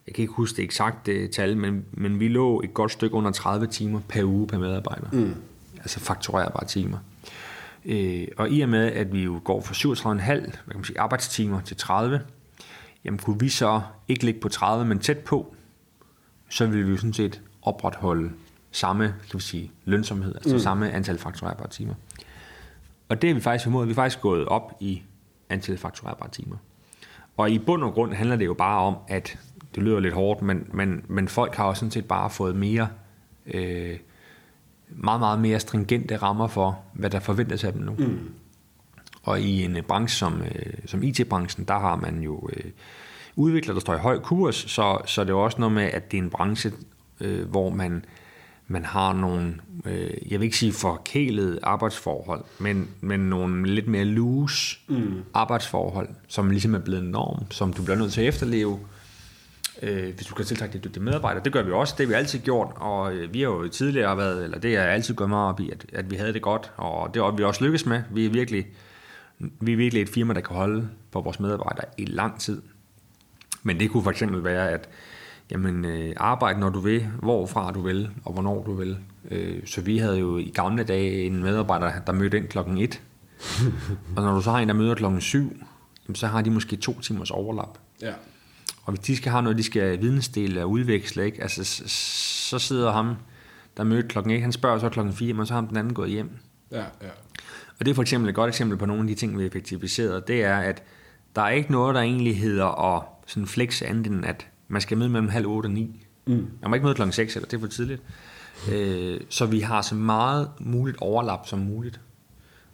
jeg kan ikke huske det eksakte tal, men, men vi lå et godt stykke under 30 timer per uge per medarbejder. Mm. Altså fakturerbare timer. Øh, og i og med, at vi jo går fra 37,5 hvad kan man sige, arbejdstimer til 30, jamen kunne vi så ikke ligge på 30, men tæt på, så ville vi jo sådan set opretholde samme kan vi sige, lønsomhed, altså mm. samme antal fakturerbare timer. Og det har vi faktisk formået. Vi er faktisk gået op i antal fakturerbare timer. Og i bund og grund handler det jo bare om, at det lyder lidt hårdt, men, men, men folk har jo sådan set bare fået mere, øh, meget, meget mere stringente rammer for, hvad der forventes af dem nu. Mm. Og i en øh, branche som, øh, som IT-branchen, der har man jo øh, udviklere, der står i høj kurs, så, så det er jo også noget med, at det er en branche, øh, hvor man, man har nogle, øh, jeg vil ikke sige forkælede arbejdsforhold, men, men nogle lidt mere loose mm. arbejdsforhold, som ligesom er blevet en norm, som du bliver nødt til at efterleve, øh, hvis du kan tiltrække de dygtige medarbejdere. Det gør vi også, det har vi altid gjort, og øh, vi har jo tidligere været, eller det har jeg altid gået meget op i, at, at vi havde det godt, og det har vi også lykkes med. Vi er virkelig, vi er virkelig et firma, der kan holde på vores medarbejdere i lang tid. Men det kunne for eksempel være, at jamen, øh, arbejde når du vil, hvorfra du vil, og hvornår du vil. Øh, så vi havde jo i gamle dage en medarbejder, der mødte ind klokken 1. og når du så har en, der møder klokken 7, jamen, så har de måske to timers overlap. Ja. Og hvis de skal have noget, de skal vidensdele og udveksle, ikke? Altså, så sidder ham, der mødte klokken 1, han spørger så klokken 4, men så har ham den anden gået hjem. Ja, ja. Og det er for eksempel et godt eksempel på nogle af de ting, vi har effektiviseret. Det er, at der er ikke noget, der egentlig hedder at sådan flexe andet end, at man skal møde mellem halv 8 og 9. Mm. Man må ikke møde klokken 6, eller det er for tidligt. Øh, så vi har så meget muligt overlap som muligt.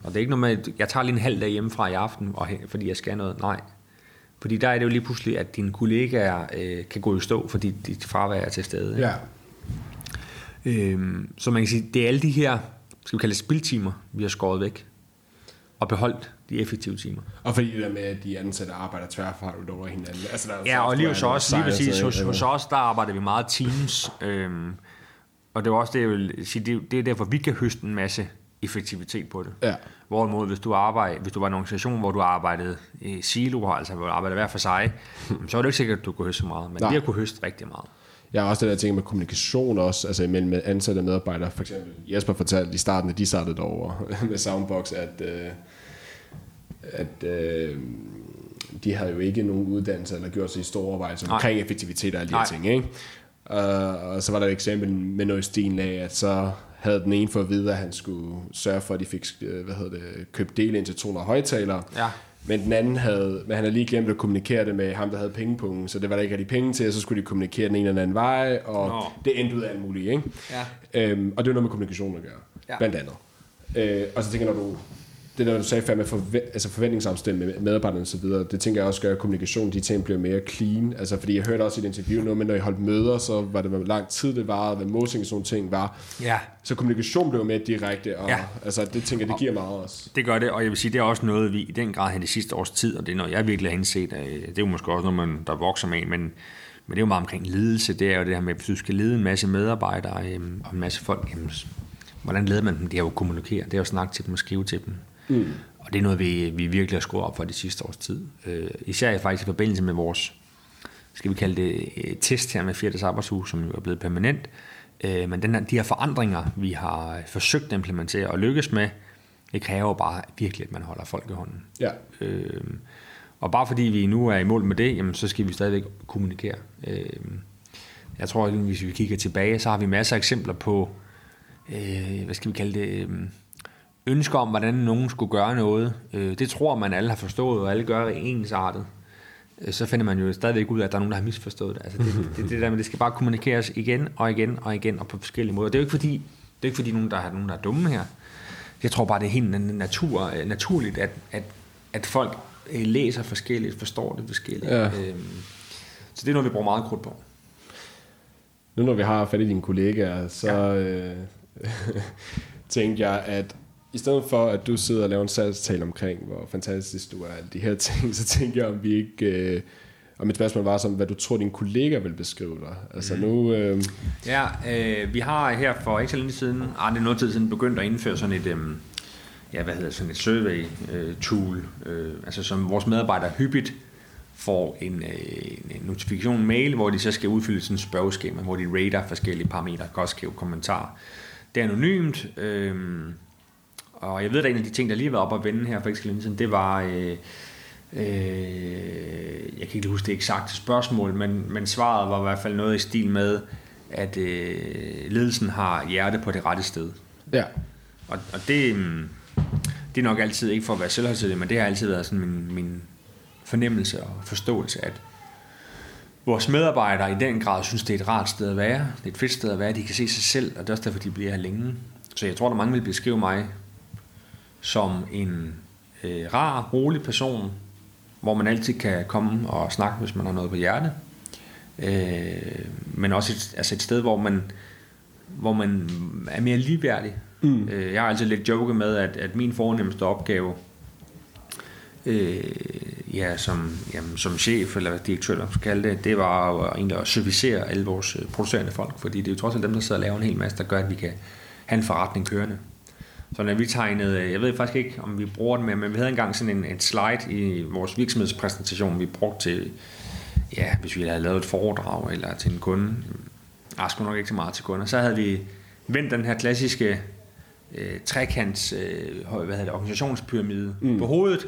Og det er ikke noget med, at jeg tager lige en halv dag hjemmefra i aften, og, fordi jeg skal noget. Nej. Fordi der er det jo lige pludselig, at dine kollegaer øh, kan gå i stå, fordi dit fravær er til stede. Ja. Øhm, så man kan sige, det er alle de her, skal vi kalde det spildtimer, vi har skåret væk. Og beholdt de effektive timer. Og fordi det der med, at de ansatte arbejder tværfagligt over hinanden. Altså, der er Ja, og lige hos os, lige præcis, hos, hos os, der arbejder vi meget teams. Øhm, og det er også det, jeg vil sige, det, det er derfor, vi kan høste en masse effektivitet på det. Ja. Hvorimod, hvis du, arbejder, hvis du var en organisation, hvor du arbejdede i silo, altså hvor du arbejdede hver for sig, så er det ikke sikkert, at du kunne høste så meget. Men Nej. vi har kunne høste rigtig meget. Jeg har også det der ting med kommunikation også, altså imellem ansatte og medarbejdere. For eksempel Jesper fortalte i starten, at de startede derovre med Soundbox, at, øh, at øh, de havde jo ikke nogen uddannelse eller gjort sig store overvejelser Nej. omkring effektivitet og alle de her ting. Ikke? Uh, og så var der et eksempel med noget i stilen af, at så havde den ene fået at vide, at han skulle sørge for, at de fik øh, hvad hedder det, købt del ind til 200 højtalere. Ja. Men den anden havde, men han havde lige glemt at kommunikere det med ham, der havde pengepungen, så det var der ikke rigtig penge til, og så skulle de kommunikere den ene eller anden vej, og Nå. det endte ud af alt muligt, ikke? Ja. Øhm, og det er noget med kommunikation at gøre, Ja. blandt andet. Øh, og så tænker jeg, når du, det der, du sagde før med forve- altså forventningsafstemning med medarbejderne og så videre, det tænker jeg også gør, at kommunikation, de ting bliver mere clean. Altså, fordi jeg hørte også i et interview noget med, når I holdt møder, så var det, hvor lang tid det var, hvad målsætning og sådan ting var. Ja, Så kommunikation blev mere direkte, og Ja. altså, det tænker jeg, det giver meget også. Det gør det, og jeg vil sige, det er også noget, vi i den grad har det sidste års tid, og det er noget, jeg virkelig har indset. Det er jo måske også noget, man, der vokser med en, men, men det er jo meget omkring ledelse. Det er jo det her med, hvis du skal lede en masse medarbejdere øhm, og en masse folk, jamen, hvordan leder man dem? Det er jo at kommunikere, det er jo at snakke til dem og skrive til dem. Mm. Og det er noget, vi, vi virkelig har skruet op for det sidste års tid. Øh, især faktisk i forbindelse med vores, skal vi kalde det, øh, test her med Fjertes Arbejdshus, som jo er blevet permanent. Øh, men den her, de her forandringer, vi har forsøgt at implementere og lykkes med, det kræver bare virkelig, at man holder folk i hånden. Ja. Øh, og bare fordi vi nu er i mål med det, jamen, så skal vi stadigvæk kommunikere. Øh, jeg tror, at hvis vi kigger tilbage, så har vi masser af eksempler på, øh, hvad skal vi kalde det, øh, ønsker om, hvordan nogen skulle gøre noget. Øh, det tror man, alle har forstået, og alle gør det ensartet. Øh, Så finder man jo stadigvæk ud af, at der er nogen, der har misforstået det. Altså det, det, det der med, det skal bare kommunikeres igen og igen og igen og på forskellige måder. Det er jo ikke fordi, det er ikke fordi nogen, der er nogen, der er dumme her. Jeg tror bare, det er helt natur, øh, naturligt, at, at, at folk læser forskelligt, forstår det forskelligt. Ja. Øhm, så det er noget, vi bruger meget krudt på. Nu når vi har fat i dine kollegaer, så øh, tænkte jeg, at i stedet for, at du sidder og laver en salgstale omkring, hvor fantastisk du er, alle de her ting, så tænkte jeg, om vi ikke... Øh, og mit spørgsmål var som, hvad du tror, dine kollegaer vil beskrive dig. Altså Mhm. nu... Øh, Ja, øh, vi har her for ikke så længe siden, ah, det er noget tid siden, begyndt at indføre sådan et, øh, ja, hvad hedder sådan et survey øh, tool, øh, altså som vores medarbejdere hyppigt får en, øh, en notifikation mail, hvor de så skal udfylde sådan et spørgeskema, hvor de rater forskellige parametre, kan også skrive kommentarer. Det er anonymt, øh, og jeg ved, at en af de ting, der lige været op at vende her for ikke så det var, øh, øh, jeg kan ikke huske det eksakte spørgsmål, men, men svaret var i hvert fald noget i stil med, at øh, ledelsen har hjerte på det rette sted. ja. Og, og det, mm, det er nok altid, ikke for at være selvhøjtidlig, men det har altid været sådan min, min fornemmelse og forståelse, at vores medarbejdere i den grad synes, det er et rart sted at være. Det er et fedt sted at være. De kan se sig selv, og det er også derfor, de bliver her længe. Så jeg tror, der mange vil beskrive mig som en øh, rar, rolig person, hvor man altid kan komme og snakke, hvis man har noget på hjerte. Øh, men også et, altså et sted, hvor man, hvor man er mere ligeværdig. Mm. Øh, jeg har altid lidt joket med, at, at min fornemmeste opgave øh, ja, som, jamen, som chef eller direktør, eller man skal kalde det, det var jo egentlig at servicere alle vores øh, producerende folk, fordi det er jo trods alt dem, der sidder og laver en hel masse, der gør, at vi kan have en forretning kørende. Så når vi tegnede, øh, jeg ved faktisk ikke, om vi bruger den med, men vi havde engang sådan en, en slide i vores virksomhedspræsentation, vi brugte til, ja, hvis vi havde lavet et foredrag eller til en kunde, jeg skulle nok ikke så meget til kunder, så havde vi vendt den her klassiske øh, trekants, øh, hvad hedder det, organisationspyramide mm. på hovedet,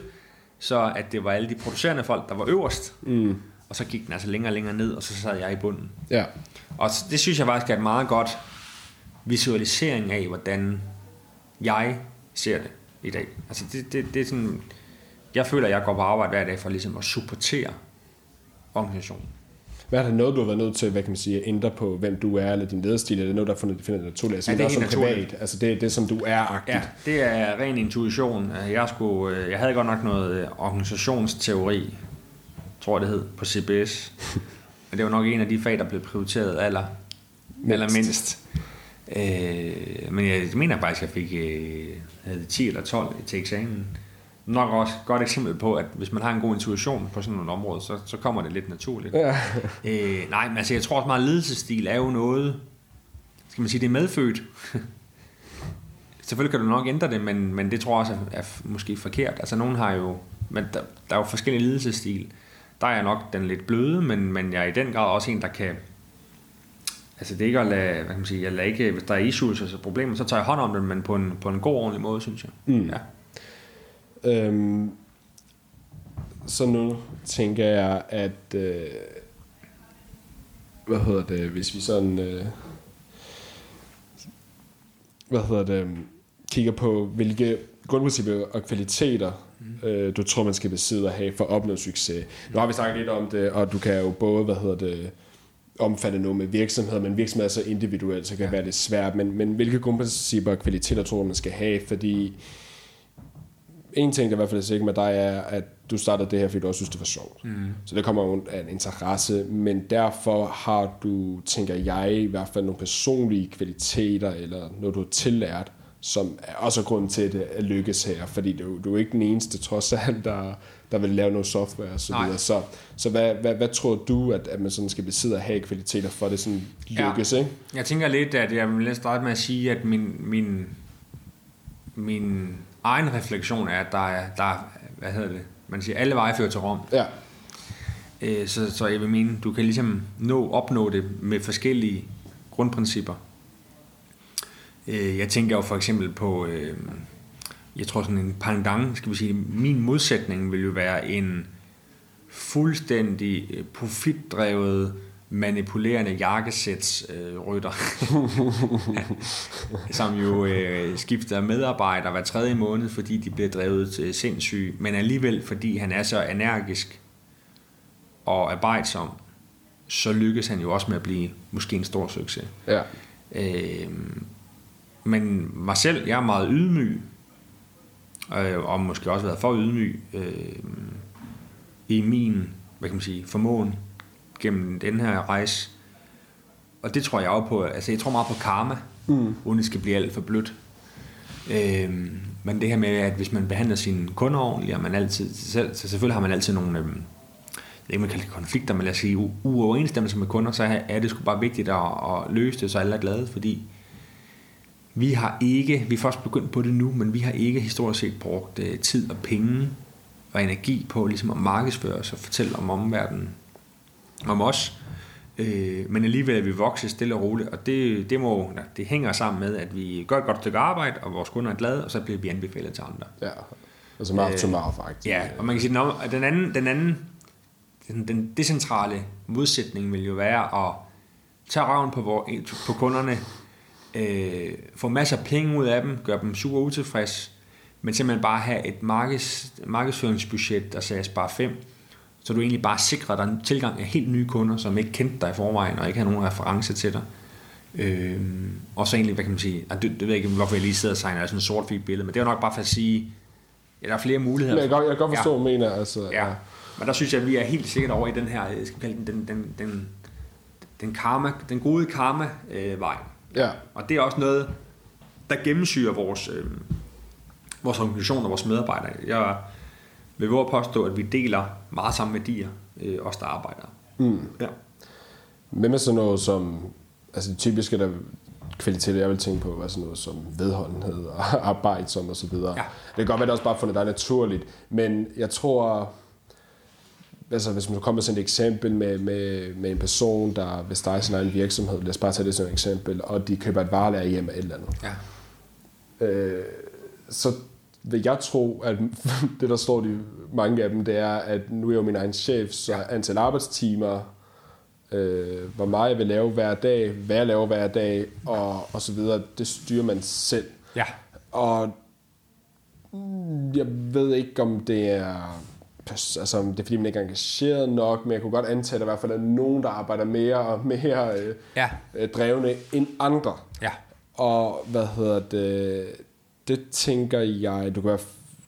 så at det var alle de producerende folk, der var øverst, Mm, og så gik den altså længere og længere ned, og så sad jeg i bunden. ja. Og det synes jeg faktisk er et meget godt visualisering af, hvordan jeg ser det i dag. Altså det, det, det er sådan, jeg føler, at jeg går på arbejde hver dag for ligesom at supportere organisationen. hvad er det noget, du har været nødt til, hvad kan man sige, at ændre på, hvem du er, eller din lederstil, eller er det noget, der finder, det naturligt? Altså, Ja, det er også helt som naturligt. privat, altså det er det, som du er-agtigt. Ja, det er ren intuition. Jeg, skulle, øh, jeg havde godt nok noget øh, organisationsteori, tror jeg det hed, på CBS. Men det var nok en af de fag, der blev prioriteret aller, Mindst. allermindst. Øh, men jeg mener faktisk, at jeg fik øh, havde det 10 eller 12 til eksamen. Nok også et godt eksempel på, at hvis man har en god intuition på sådan nogle områder, så, så kommer det lidt naturligt. Ja. Øh, nej, men altså, jeg tror også meget, at ledelsesstil er jo noget, skal man sige, det er medfødt. Selvfølgelig kan du nok ændre det, men, men det tror jeg også er, er måske forkert. Altså, nogen har jo, men der, der er jo forskellige ledelsesstil. Der er jeg nok den lidt bløde, men, men jeg er i den grad også en, der kan, altså det er ikke at lade, hvad kan man sige, jeg lader ikke, hvis der er issues, altså problemer, så tager jeg hånd om det, men på en, på en god, ordentlig måde, synes jeg. Mm. Ja. Øhm, så nu tænker jeg, at øh, hvad hedder det, hvis vi sådan øh, hvad hedder det, kigger på, hvilke grundprincipper og kvaliteter, mm. øh, du tror, man skal besidde og have for at opnå succes. Nu har vi snakket lidt om det, og du kan jo både, hvad hedder det, omfatte noget med virksomheder, men virksomheder er så individuelt, så kan det være lidt svært, men, men hvilke grundprincipper og kvaliteter tror du, man skal have, fordi en ting, der i hvert fald er sikker med dig, er, at du startede det her, fordi du også synes, det var sjovt. Mm. Så det kommer jo af en interesse, men derfor har du, tænker jeg, i hvert fald nogle personlige kvaliteter, eller noget, du har tillært, som er også grunden til, at det lykkes her, fordi du, du er ikke den eneste, trods alt, der, der vil lave noget software og så videre. Så, så hvad, hvad, hvad, tror du, at, at man sådan skal besidde og have kvaliteter for, at det sådan lykkes, ja. ikke? Jeg tænker lidt, at jeg vil starte med at sige, at min, min, min egen refleksion er, at der er, der er, hvad hedder det, man siger, alle veje fører til Rom. Ja. Øh, Så, så jeg vil mene, du kan ligesom nå, opnå det med forskellige grundprincipper. Øh, Jeg tænker jo for eksempel på, øh, jeg tror sådan en pendant, skal vi sige, min modsætning vil jo være en fuldstændig øh, profitdrevet, manipulerende jakkesætsrytter, som jo øh, skifter medarbejdere hver tredje måned, fordi de bliver drevet til sindssyge, men alligevel fordi han er så energisk og arbejdsom, så lykkes han jo også med at blive måske en stor succes. Ja. Øh, men mig selv, jeg er meget ydmyg, øh, og måske også været for ydmyg øh, i min, hvad kan man sige, formåen gennem den her rejse. Og det tror jeg også på, altså jeg tror meget på karma, mm. uden det skal blive alt for blødt. Øh, men det her med, at hvis man behandler sine kunder ordentligt, og man altid, så så selvfølgelig har man altid nogle, øh, jeg ikke, man kalder det konflikter, men lad os sige uoverensstemmelser med kunder, så er det sgu bare vigtigt at, at løse det, så alle er glade, fordi vi har ikke, vi er først begyndt på det nu, men vi har ikke historisk set brugt øh, tid og penge og energi på ligesom at markedsføre os og fortælle om omverdenen, om os. Øh, men alligevel er vi vokset stille og roligt, og det, det, må, ja, det hænger sammen med, at vi gør et godt stykke arbejde, og vores kunder er glade, og så bliver vi anbefalet til andre. Ja. Altså mouth to mouth, faktisk. Ja, og man kan sige, at den anden, den anden den, den decentrale modsætning vil jo være at tage røven på, vor, på kunderne, øh, få masser af penge ud af dem, gøre dem super utilfreds, men simpelthen bare have et markeds, markedsføringsbudget, der sagde bare 5, så du egentlig bare sikrer dig en tilgang af helt nye kunder, som ikke kendte dig i forvejen, og ikke har nogen reference til dig. Øh, og så egentlig, hvad kan man sige, det, det ved jeg ikke, hvorfor jeg lige sidder og tegner sådan et sort billede, men det er nok bare for at sige, ja, der er flere muligheder. Men jeg kan, godt- jeg kan godt forstå, Ja. hvad du mener. Altså, Ja, men der synes jeg, at vi er helt sikkert over i den her, jeg skal kalde den, den, den, den, den, karma, den gode karma-vej. Ja. Og det er også noget, der gennemsyrer vores, øh, vores organisation og vores medarbejdere. Jeg vil våge at påstå, at vi deler meget samme værdier, øh, os der arbejder. Mm. Ja. Hvad med sådan noget som, altså det typiske der kvaliteter, jeg vil tænke på, er sådan noget som vedholdenhed og arbejdsom og så videre. Ja. Det kan godt være, det også bare fundet dig naturligt, men jeg tror, altså hvis man kommer sådan et eksempel med, med, med en person, der vil starte sin egen virksomhed, lad os bare tage det som et eksempel, og de køber et varelager hjem af et eller andet. ja. øh, så vil jeg tro, at det, der står i mange af dem, det er, at nu er jeg jo min egen chef, så antal arbejdstimer, øh, hvor meget jeg vil lave hver dag, hvad jeg laver hver dag, og, og så videre, det styrer man selv. Ja. Og jeg ved ikke, om det er altså, det er fordi, man ikke er engageret nok, men jeg kunne godt antage, at der i hvert fald er nogen, der arbejder mere og mere øh, Ja. øh, drevne end andre. Ja. Og hvad hedder det, det tænker jeg, du kan være,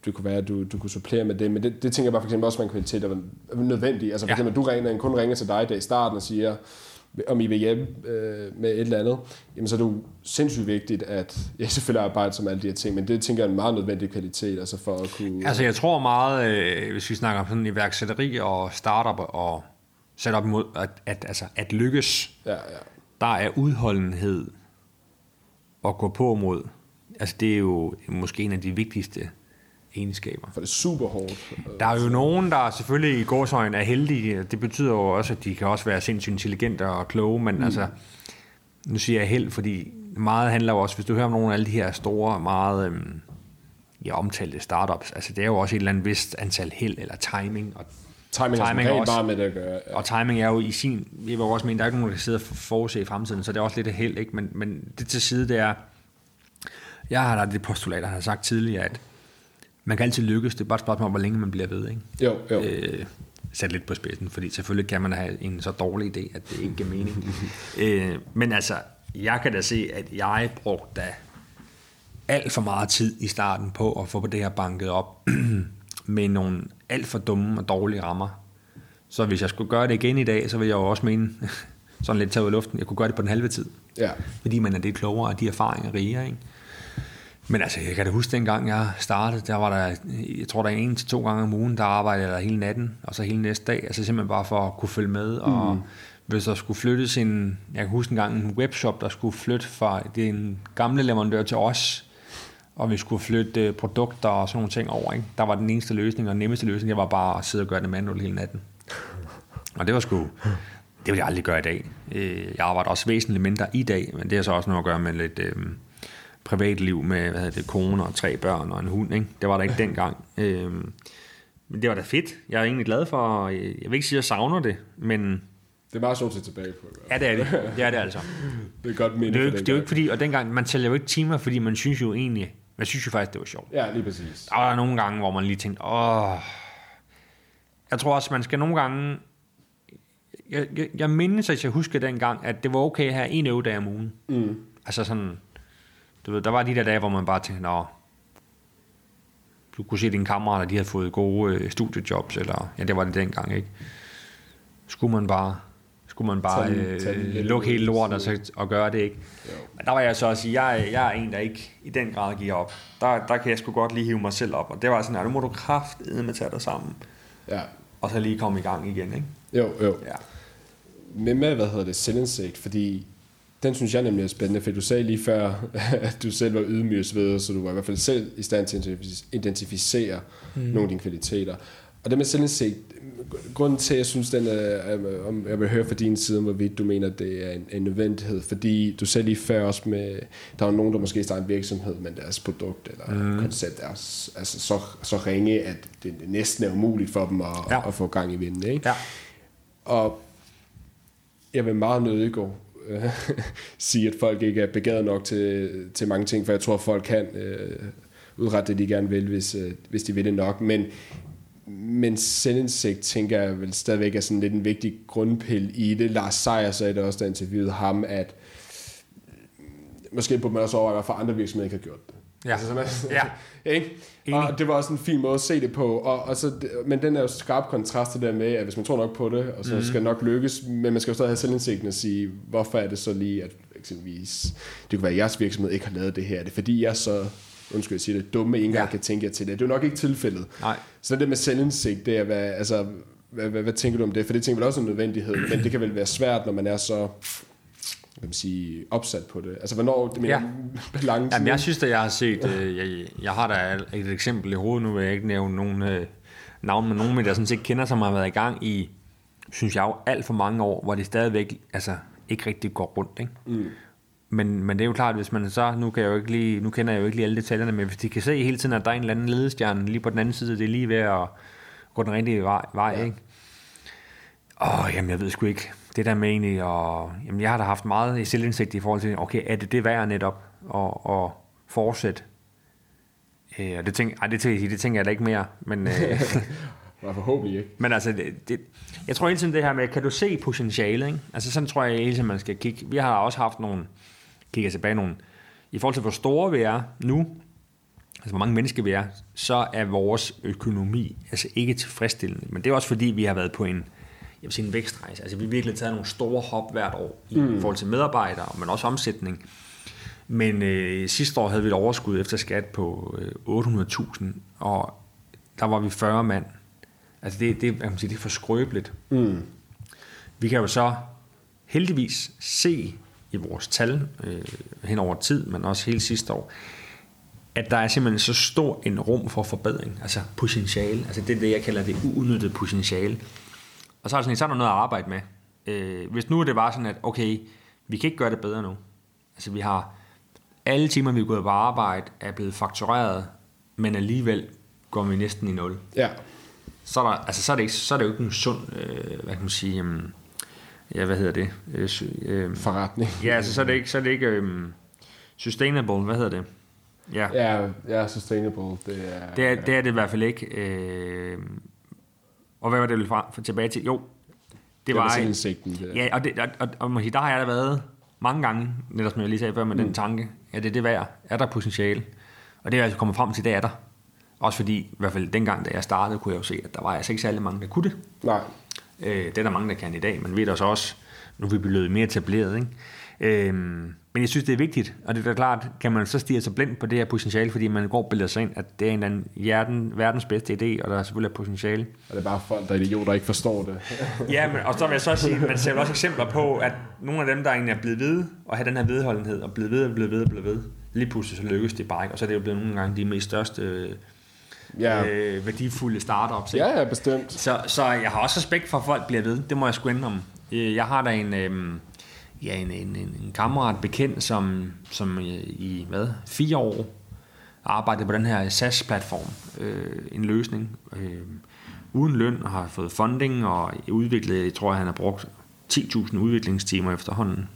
det kunne være, at du, du kunne supplere med det, men det, det tænker jeg bare for eksempel også var en kvalitet, der var nødvendig. Altså for Ja. eksempel, du ringer, kun ringer til dig i dag i starten og siger, om I vil hjemme øh, med et eller andet, jamen så er det jo sindssygt vigtigt, at jeg selvfølgelig arbejder som alle de her ting, men det tænker jeg er en meget nødvendig kvalitet, altså for at kunne... Altså jeg tror meget, øh, hvis vi snakker om sådan iværksætteri og startup og sætte op imod, at, at, altså, at lykkes, ja, ja. der er udholdenhed at gå på mod. Altså det er jo måske en af de vigtigste egenskaber. For det er super hårdt. Der er jo nogen, der selvfølgelig i gårsøjen er heldige. Det betyder jo også, at de kan også være sindssygt intelligente og kloge, men mm. altså, nu siger jeg held, fordi meget handler jo også, hvis du hører om nogle af alle de her store, meget øhm, ja, omtalte startups, altså det er jo også et eller andet vist antal held eller timing, og Timing, timing er også. bare med det at gøre. Ja. og timing er jo i sin... Jeg vil også mene, der er ikke nogen, der kan sidde og forudse i fremtiden, så det er også lidt af held, ikke? Men, men det til side, det er... Jeg har da det postulat, der har sagt tidligere, at man kan altid lykkes. Det er bare et spørgsmål om, hvor længe man bliver ved, ikke? Jo, jo. Øh, sat lidt på spidsen, fordi selvfølgelig kan man have en så dårlig idé, at det ikke giver mening. øh, men altså, jeg kan da se, at jeg brugte da alt for meget tid i starten på at få det her banket op med nogle alt for dumme og dårlige rammer. Så hvis jeg skulle gøre det igen i dag, så ville jeg jo også mene, sådan lidt taget ud af luften, jeg kunne gøre det på den halve tid. Ja. Fordi man er det klogere, og de erfaringer rigere, ikke? Men altså, jeg kan da huske dengang, jeg startede, der var der, jeg tror, der er en til to gange om ugen, der arbejdede jeg der hele natten, og så hele næste dag, altså simpelthen bare for at kunne følge med, og hvis der skulle flyttes en, jeg kan huske en gang en webshop, der skulle flytte fra, det er en gamle leverandør til os, og vi skulle flytte øh, produkter og sådan nogle ting over, ikke? Der var den eneste løsning, og den nemmeste løsning, det var bare at sidde og gøre det manuelt hele natten. Og det var sgu, det vil jeg aldrig gøre i dag. Øh, Jeg arbejder også væsentligt mindre i dag, men det har så også noget at gøre med lidt øh, privatliv med hvad hedder det, kone og tre børn og en hund. Ikke? Det var der ikke dengang. Øh, men det var da fedt. Jeg er egentlig glad for, jeg vil ikke sige, at jeg savner det, men Det er meget sjovt at se tilbage på. ja, det er det. Det er det altså. Det er godt minde Det er jo ikke, det er jo ikke fordi, og dengang, man tæller jo ikke timer, fordi man synes jo egentlig, man synes jo faktisk, det var sjovt. Ja, lige præcis. Der var nogle gange, hvor man lige tænkte, åh... Jeg tror også, man skal nogle gange... Jeg, jeg, jeg mindes, at jeg husker dengang, at det var okay at have en øvedag om ugen. Mm. Altså sådan... Du ved, der var de der dage, hvor man bare tænkte, nå... Du kunne se, dine kammerater, de havde fået gode øh, studiejobs, eller... Ja, det var det dengang, ikke? Skulle man bare... Skulle man bare den- tage den øh, lukke hele lort og, så- og gøre det, ikke? Jo. Men der var jeg så at sige, jeg, er- jeg er en, der ikke i den grad giver op. Der, der kan jeg sgu godt lige hive mig selv op. Og det var sådan, at nu må du kraftedeme tage dig sammen. Ja. Og så lige komme i gang igen, ikke? Jo, jo. Ja. Men med, hvad hedder det, selvindsigt, fordi den synes jeg nemlig er spændende, for du sagde lige før, at du selv var ydmyg ved, så du var i hvert fald selv i stand til at identific- identificere mm. nogle af dine kvaliteter. Og det med selvindsigt, grunden til, at jeg synes, den er, om jeg vil høre fra din side, hvorvidt du mener, at det er en, en nødvendighed, fordi du sagde lige før også med, der er jo nogen, der måske starter en virksomhed, men deres produkt eller mm. koncept er altså så, så ringe, at det næsten er umuligt for dem at, ja. at få gang i vinden. Ikke? Ja. Og jeg vil meget nødig gå øh, sige, at folk ikke er begavet nok til, til mange ting, for jeg tror, at folk kan øh, udrette det, de gerne vil, hvis, øh, hvis de vil det nok. Men, men selvindsigt, tænker jeg vel stadigvæk er sådan lidt en vigtig grundpille i det. Lars Seier sagde det også, da interviewet interviewede ham, at måske burde man også overveje, hvorfor andre virksomheder ikke har gjort det. Ja. Altså, sådan, Ja. ikke? Enig. Og det var også en fin måde at se det på. Og, og så, men den er jo skarp kontrast til det der med, at hvis man tror nok på det, og så mm. skal det nok lykkes, men man skal jo stadig have selvindsigten og sige, hvorfor er det så lige, at eksempelvis, det kunne være, at jeres virksomhed ikke har lavet det her. Er det fordi, jeg så, undskyld, jeg siger det, dumme ikke engang Ja. kan tænke jer til det. Det er jo nok ikke tilfældet. Nej. Så det med selvindsigt, det er, hvad, altså, hvad, hvad, hvad, tænker du om det? For det tænker vel også en nødvendighed, men det kan vel være svært, når man er så hvad man sige, opsat på det. Altså, hvornår det med Ja. ja. balancen? Jamen, jeg synes, at jeg har set, øh, jeg, jeg har da et eksempel i hovedet, nu vil jeg ikke nævne nogen øh, navn, men nogen, men jeg sådan set kender, som har været i gang i, synes jeg jo, alt for mange år, hvor det stadigvæk altså, ikke rigtig går rundt. Ikke? Mm. Men, men det er jo klart, hvis man så, nu, kan jeg jo ikke lige, nu kender jeg jo ikke lige alle detaljerne, men hvis de kan se hele tiden, at der er en eller anden ledestjerne lige på den anden side, det er lige ved at gå den rigtige vej, vej Ja. ikke? Åh, jamen jeg ved sgu ikke. Det der med egentlig, og, jamen jeg har da haft meget i selvindsigt i forhold til, okay, er det det værd netop at, at fortsætte? Øh, og det, tænker, ej, det, tænker, jeg- det tænker jeg da ikke mere, men, øh, Nej, forhåbentlig ikke. Men altså, det, det, jeg tror hele tiden det her med, kan du se potentialet, ikke? Altså sådan tror jeg hele tiden, man skal kigge. Vi har også haft nogle, kigger tilbage nogle, i forhold til hvor store vi er nu, altså hvor mange mennesker vi er, så er vores økonomi altså ikke tilfredsstillende. Men det er også fordi, vi har været på en, jeg vil sige en vækstrejse. Altså vi har virkelig taget nogle store hop hvert år i mm. forhold til medarbejdere, men også omsætning. Men øh, sidste år havde vi et overskud efter skat på øh, 800.000, og der var vi 40 mand. Altså det, det, jeg kan sige, det er for skrøbeligt. Mm. Vi kan jo så heldigvis se i vores tal øh, hen over tid, men også hele sidste år, at der er simpelthen så stor en rum for forbedring, altså potentiale, altså det er det, jeg kalder det uudnyttede potentiale. Og så er, der sådan, så er der noget at arbejde med. Øh, hvis nu det var sådan, at okay, vi kan ikke gøre det bedre nu. Altså vi har alle timer, vi er gået på arbejde, er blevet faktureret, men alligevel går vi næsten i nul. Ja. Så er, der, altså, så er, det, ikke, så er det jo ikke en sund, øh, hvad kan man sige, um, ja, hvad hedder det? Øh, øh, Forretning. ja, altså, så er det ikke, så er det ikke um, sustainable, hvad hedder det? Ja, Ja, ja, sustainable. Det er, det er, det er det i hvert fald ikke. Øh, og hvad var det, ville fra, for tilbage til? Jo, det, det var... selvindsigten. Der. Ja, og, det, og, og, og sige, der har jeg da været mange gange, netop som jeg lige sagde før, med mm. den tanke, ja, det er det værd. Er der potentiale? Og det er jeg altså kommet frem til, det er der. Også fordi, i hvert fald dengang, da jeg startede, kunne jeg jo se, at der var altså ikke særlig mange, der kunne det. Nej. Øh, det er der mange, der kan i dag, men ved også også, nu er vi blevet mere etableret. Ikke? Øh, men jeg synes, det er vigtigt, og det er da klart, kan man så stige sig blind på det her potentiale, fordi man går og bilder sig ind, at det er en eller anden hjerten, verdens bedste idé, og der er selvfølgelig er potentiale. Og det er bare folk, der er idioter, der ikke forstår det. Ja, men, og så vil jeg så sige, man ser også eksempler på, at nogle af dem, der egentlig er blevet ved, og have den her vedholdenhed, og blevet ved, og blevet ved, og blevet ved, lige pludselig så lykkes det bare ikke, og så er det jo blevet nogle gange de mest største ja. øh, værdifulde startups. Ikke? ja, ja, bestemt. Så, så jeg har også respekt for, at folk bliver ved. Det må jeg sgu indrømme. Øh, Jeg har da en, øh, ja, en, en, en, kammerat bekendt, som, som øh, i hvad, fire år arbejdede på den her SAS-platform. Øh, en løsning. Øh, uden løn og har fået funding og udviklet, jeg tror, han har brugt 10.000 udviklingstimer efterhånden.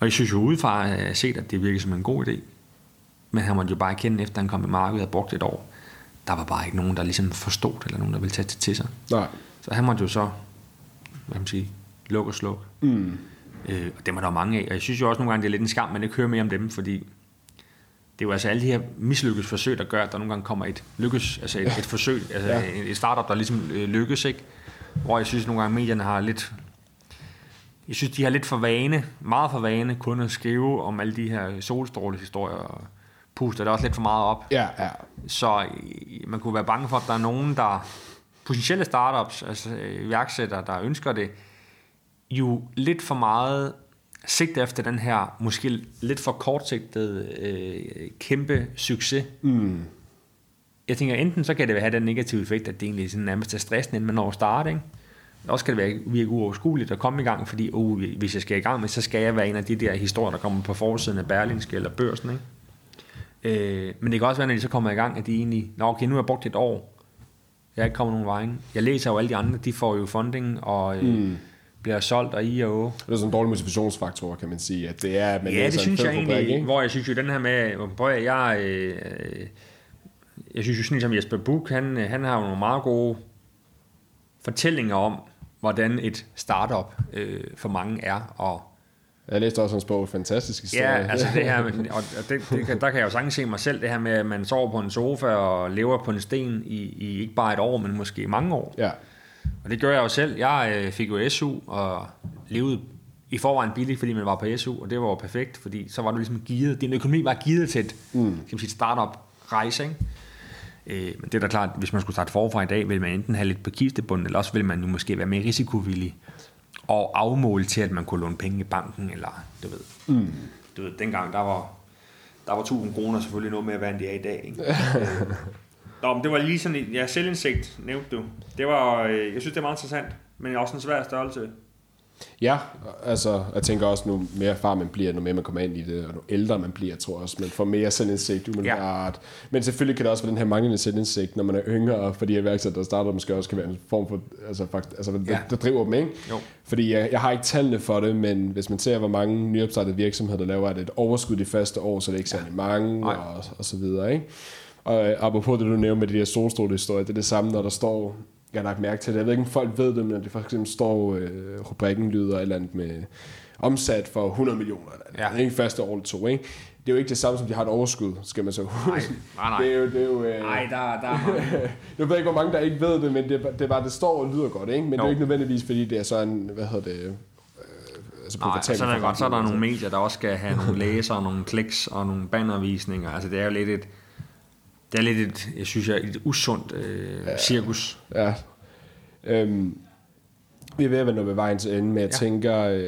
Og jeg synes jo udefra, at jeg har set, at det virker som en god idé. Men han måtte jo bare erkende, efter han kom i markedet og havde brugt et år, der var bare ikke nogen, der ligesom forstod det, eller nogen, der ville tage det til sig. Nej. Så han måtte jo så, hvad kan man sige, lukke og slukke. Mm. Øh, og dem er der mange af. Og jeg synes jo også nogle gange, det er lidt en skam, at man ikke hører mere om dem, fordi det er jo altså alle de her mislykkes forsøg, der gør, at der nogle gange kommer et lykkes, altså et, et forsøg, altså Ja. ja. et startup, der ligesom øh, lykkes, ikke? Hvor jeg synes nogle gange, medierne har lidt, jeg synes, de har lidt for vane, meget for vane, kun at skrive om alle de her solstrålehistorier og puster det også lidt for meget op. Ja, ja. Så øh, man kunne være bange for, at der er nogen, der potentielle startups, altså øh, iværksættere, der ønsker det, jo lidt for meget sigt efter den her, måske lidt for kortsigtede, øh, kæmpe succes. Mm. Jeg tænker, enten så kan det have den negative effekt, at det egentlig sådan nærmest er stressende, inden man når at starte, ikke? Også kan det være virke uoverskueligt at komme i gang, fordi uh, hvis jeg skal i gang med, så skal jeg være en af de der historier, der kommer på forsiden af Berlinske eller børsen. Ikke? Øh, men det kan også være, når de så kommer i gang, at de egentlig, nå okay, nu har jeg brugt et år, jeg er ikke kommet nogen vejen. Jeg læser jo alle de andre, de får jo funding og øh, mm. Bliver solgt og i og å. Det er sådan en dårlig motivationsfaktor, kan man sige. At det er, at man Ja, det synes jeg egentlig, ikke? hvor jeg synes jo den her med, prøv at jeg, øh, jeg synes jo sådan som Jesper Buch, han, øh, han har jo nogle meget gode fortællinger om, hvordan et startup øh, for mange er, og Jeg læste også hans bog, fantastisk historie. Ja, altså det her, og det, det, der kan jeg jo sagtens se mig selv, det her med, at man sover på en sofa og lever på en sten i, i ikke bare et år, men måske mange år. ja. Og det gør jeg jo selv. Jeg øh, fik jo SU og levede i forvejen billigt, fordi man var på SU, og det var jo perfekt, fordi så var du ligesom givet, din økonomi var givet til et, mm. man sige, et startup-rejse, ikke? Øh, men det er da klart, hvis man skulle starte forfra i dag, vil man enten have lidt på kistebunden, eller også vil man jo måske være mere risikovillig og afmåle til, at man kunne låne penge i banken, eller du ved. Mm. Du ved, dengang der var, der var 1000 kroner selvfølgelig noget mere værd, end de er i dag. Ikke? Nå, men det var lige sådan, en- ja, selvindsigt nævnte du. Det var, øh, jeg synes, det er meget interessant, men også en svær størrelse. Ja, altså, jeg tænker også, nu mere far man bliver, nu mere man kommer ind i det, og nu ældre man bliver, tror jeg også, man får mere selvindsigt umiddelbart. Ja. Men selvfølgelig kan det også være den her manglende selvindsigt, når man er yngre, fordi iværksætter, der starter, måske også kan være en form for, altså, fakt, altså Ja. ja. det driver dem, ikke? Jo. Fordi jeg, jeg har ikke tallene for det, men hvis man ser, hvor mange nyopstartede virksomheder, der laver et overskud de første år, så er det ikke særlig mange, Nej. og, og så videre, ikke? Og øh, apropos det, du nævnte med de her solstrålehistorier, det er det samme, når der står, jeg har lagt mærke til det, jeg ved ikke, om folk ved det, men at det for eksempel står, øh, rubrikken lyder et eller andet med omsat for 100 millioner, eller Ja. ja. ikke første år eller to, ikke? Det er jo ikke det samme, som de har et overskud, skal man så huske. Nej, nej, nej. Det er jo, det er jo øh, Nej, der, der er mange. jeg ved ikke, hvor mange der ikke ved det, men det, det er bare, det står og lyder godt, ikke? Men jo. det er Jo. ikke nødvendigvis, fordi det er sådan, hvad hedder det, øh, altså Nej, så er, der godt, så er der nogle medier, der også skal have nogle læsere, nogle kliks og nogle bannervisninger. Altså det er jo lidt et, det er lidt et, jeg synes jeg, et usundt øh, cirkus. Ja. Øhm, vi er ved at være nået ved vejen til ende, men jeg Ja. ja. tænker, øh,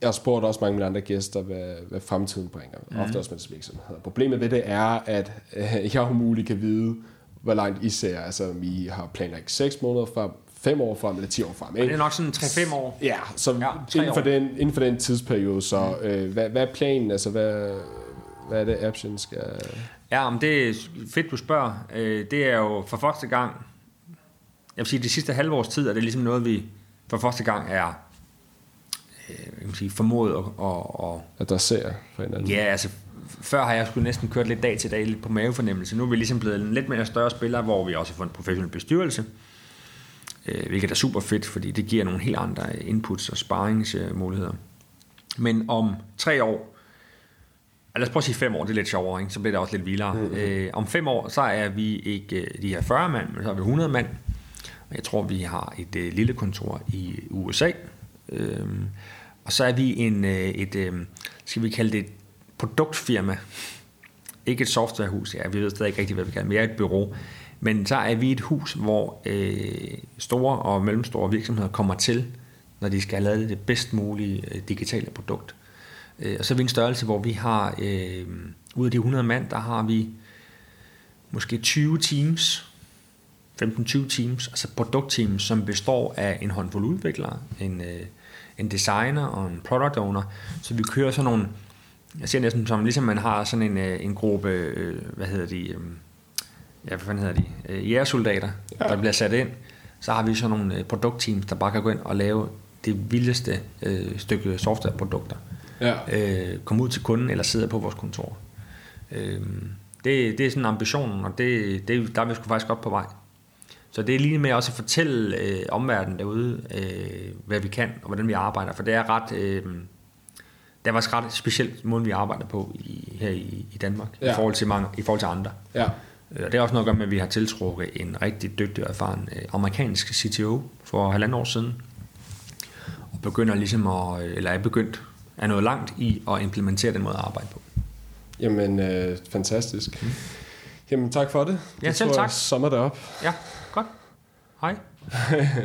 jeg har spurgt også mange af mine andre gæster, hvad, hvad fremtiden bringer. Mm. Ofte også med virksomheder. Problemet ved det er, at øh, jeg umuligt kan vide, hvor langt I ser. Altså, om I har planlagt 6 måneder frem, 5 år frem eller 10 år frem. Det Ikke? er nok sådan 3-5 år. Ja, så Ja, ja, inden, for år. den, inden for den tidsperiode, så øh, hvad, hvad er planen? Altså, hvad, hvad er det, Action skal... Ja, men det er fedt, du spørger. Øh, Det er jo for første gang, jeg vil sige, de sidste halve års tid, er det ligesom noget, vi for første gang er øh, hvad kan sige, formået at, at, at adressere for hinanden? Ja, altså før har jeg sgu næsten kørt lidt dag til dag lidt på mavefornemmelse. Nu er vi ligesom blevet en lidt mere større spillere, hvor vi også har fået en professionel bestyrelse, øh, hvilket er super fedt, fordi det giver nogle helt andre inputs og sparringsmuligheder. Men om tre år, lad os prøve at sige fem år, det er lidt sjovere, ikke? så bliver det også lidt vildere. Mm-hmm. Øh, om fem år, så er vi ikke øh, de her 40 mand, men så er vi 100 mand. Jeg tror, vi har et øh, lille kontor i USA. Øhm, og så er vi en, øh, et, øh, skal vi kalde det et produktfirma. Ikke et softwarehus, ja, vi ved stadig ikke rigtig, hvad vi kalder mere et bureau. Men så er vi et hus, hvor øh, store og mellemstore virksomheder kommer til, når de skal have lavet det bedst mulige øh, digitale produkt. Øh, og så er vi en størrelse, hvor vi har, øh, ud af de 100 mand, der har vi måske 20 teams, 15-20 teams, altså produktteams, som består af en håndfuld udviklere, en, øh, en designer og en product owner. Så vi kører sådan nogle, jeg ser næsten som, ligesom man har sådan en, øh, en gruppe, øh, hvad hedder de, øh, ja, hvad fanden hedder de, øh, jægersoldater, ja. der bliver sat ind. Så har vi sådan nogle øh, produktteams, der bare kan gå ind og lave det vildeste øh, stykke softwareprodukter. Ja. Øh, komme ud til kunden eller sidde på vores kontor. Øh, det, det er sådan ambitionen, og det, det, der er vi sgu faktisk godt på vej. Så det er lige med også at fortælle øh, omverdenen derude, øh, hvad vi kan, og hvordan vi arbejder. For det er ret... Øh, det er faktisk ret specielt måden, vi arbejder på i, her i, i Danmark, ja. i, forhold til mange, i forhold til andre. Ja. Øh, Og det er også noget at gøre med, at vi har tiltrukket en rigtig dygtig og erfaren øh, amerikansk CTO for halvandet år siden. Og begynder ligesom at, øh, eller er begyndt, er noget langt i at implementere den måde at arbejde på. Jamen, øh, fantastisk. Mm. Jamen, tak for det. Ja, det selv tror tak. Jeg sommer det op. Ja, godt. Hej.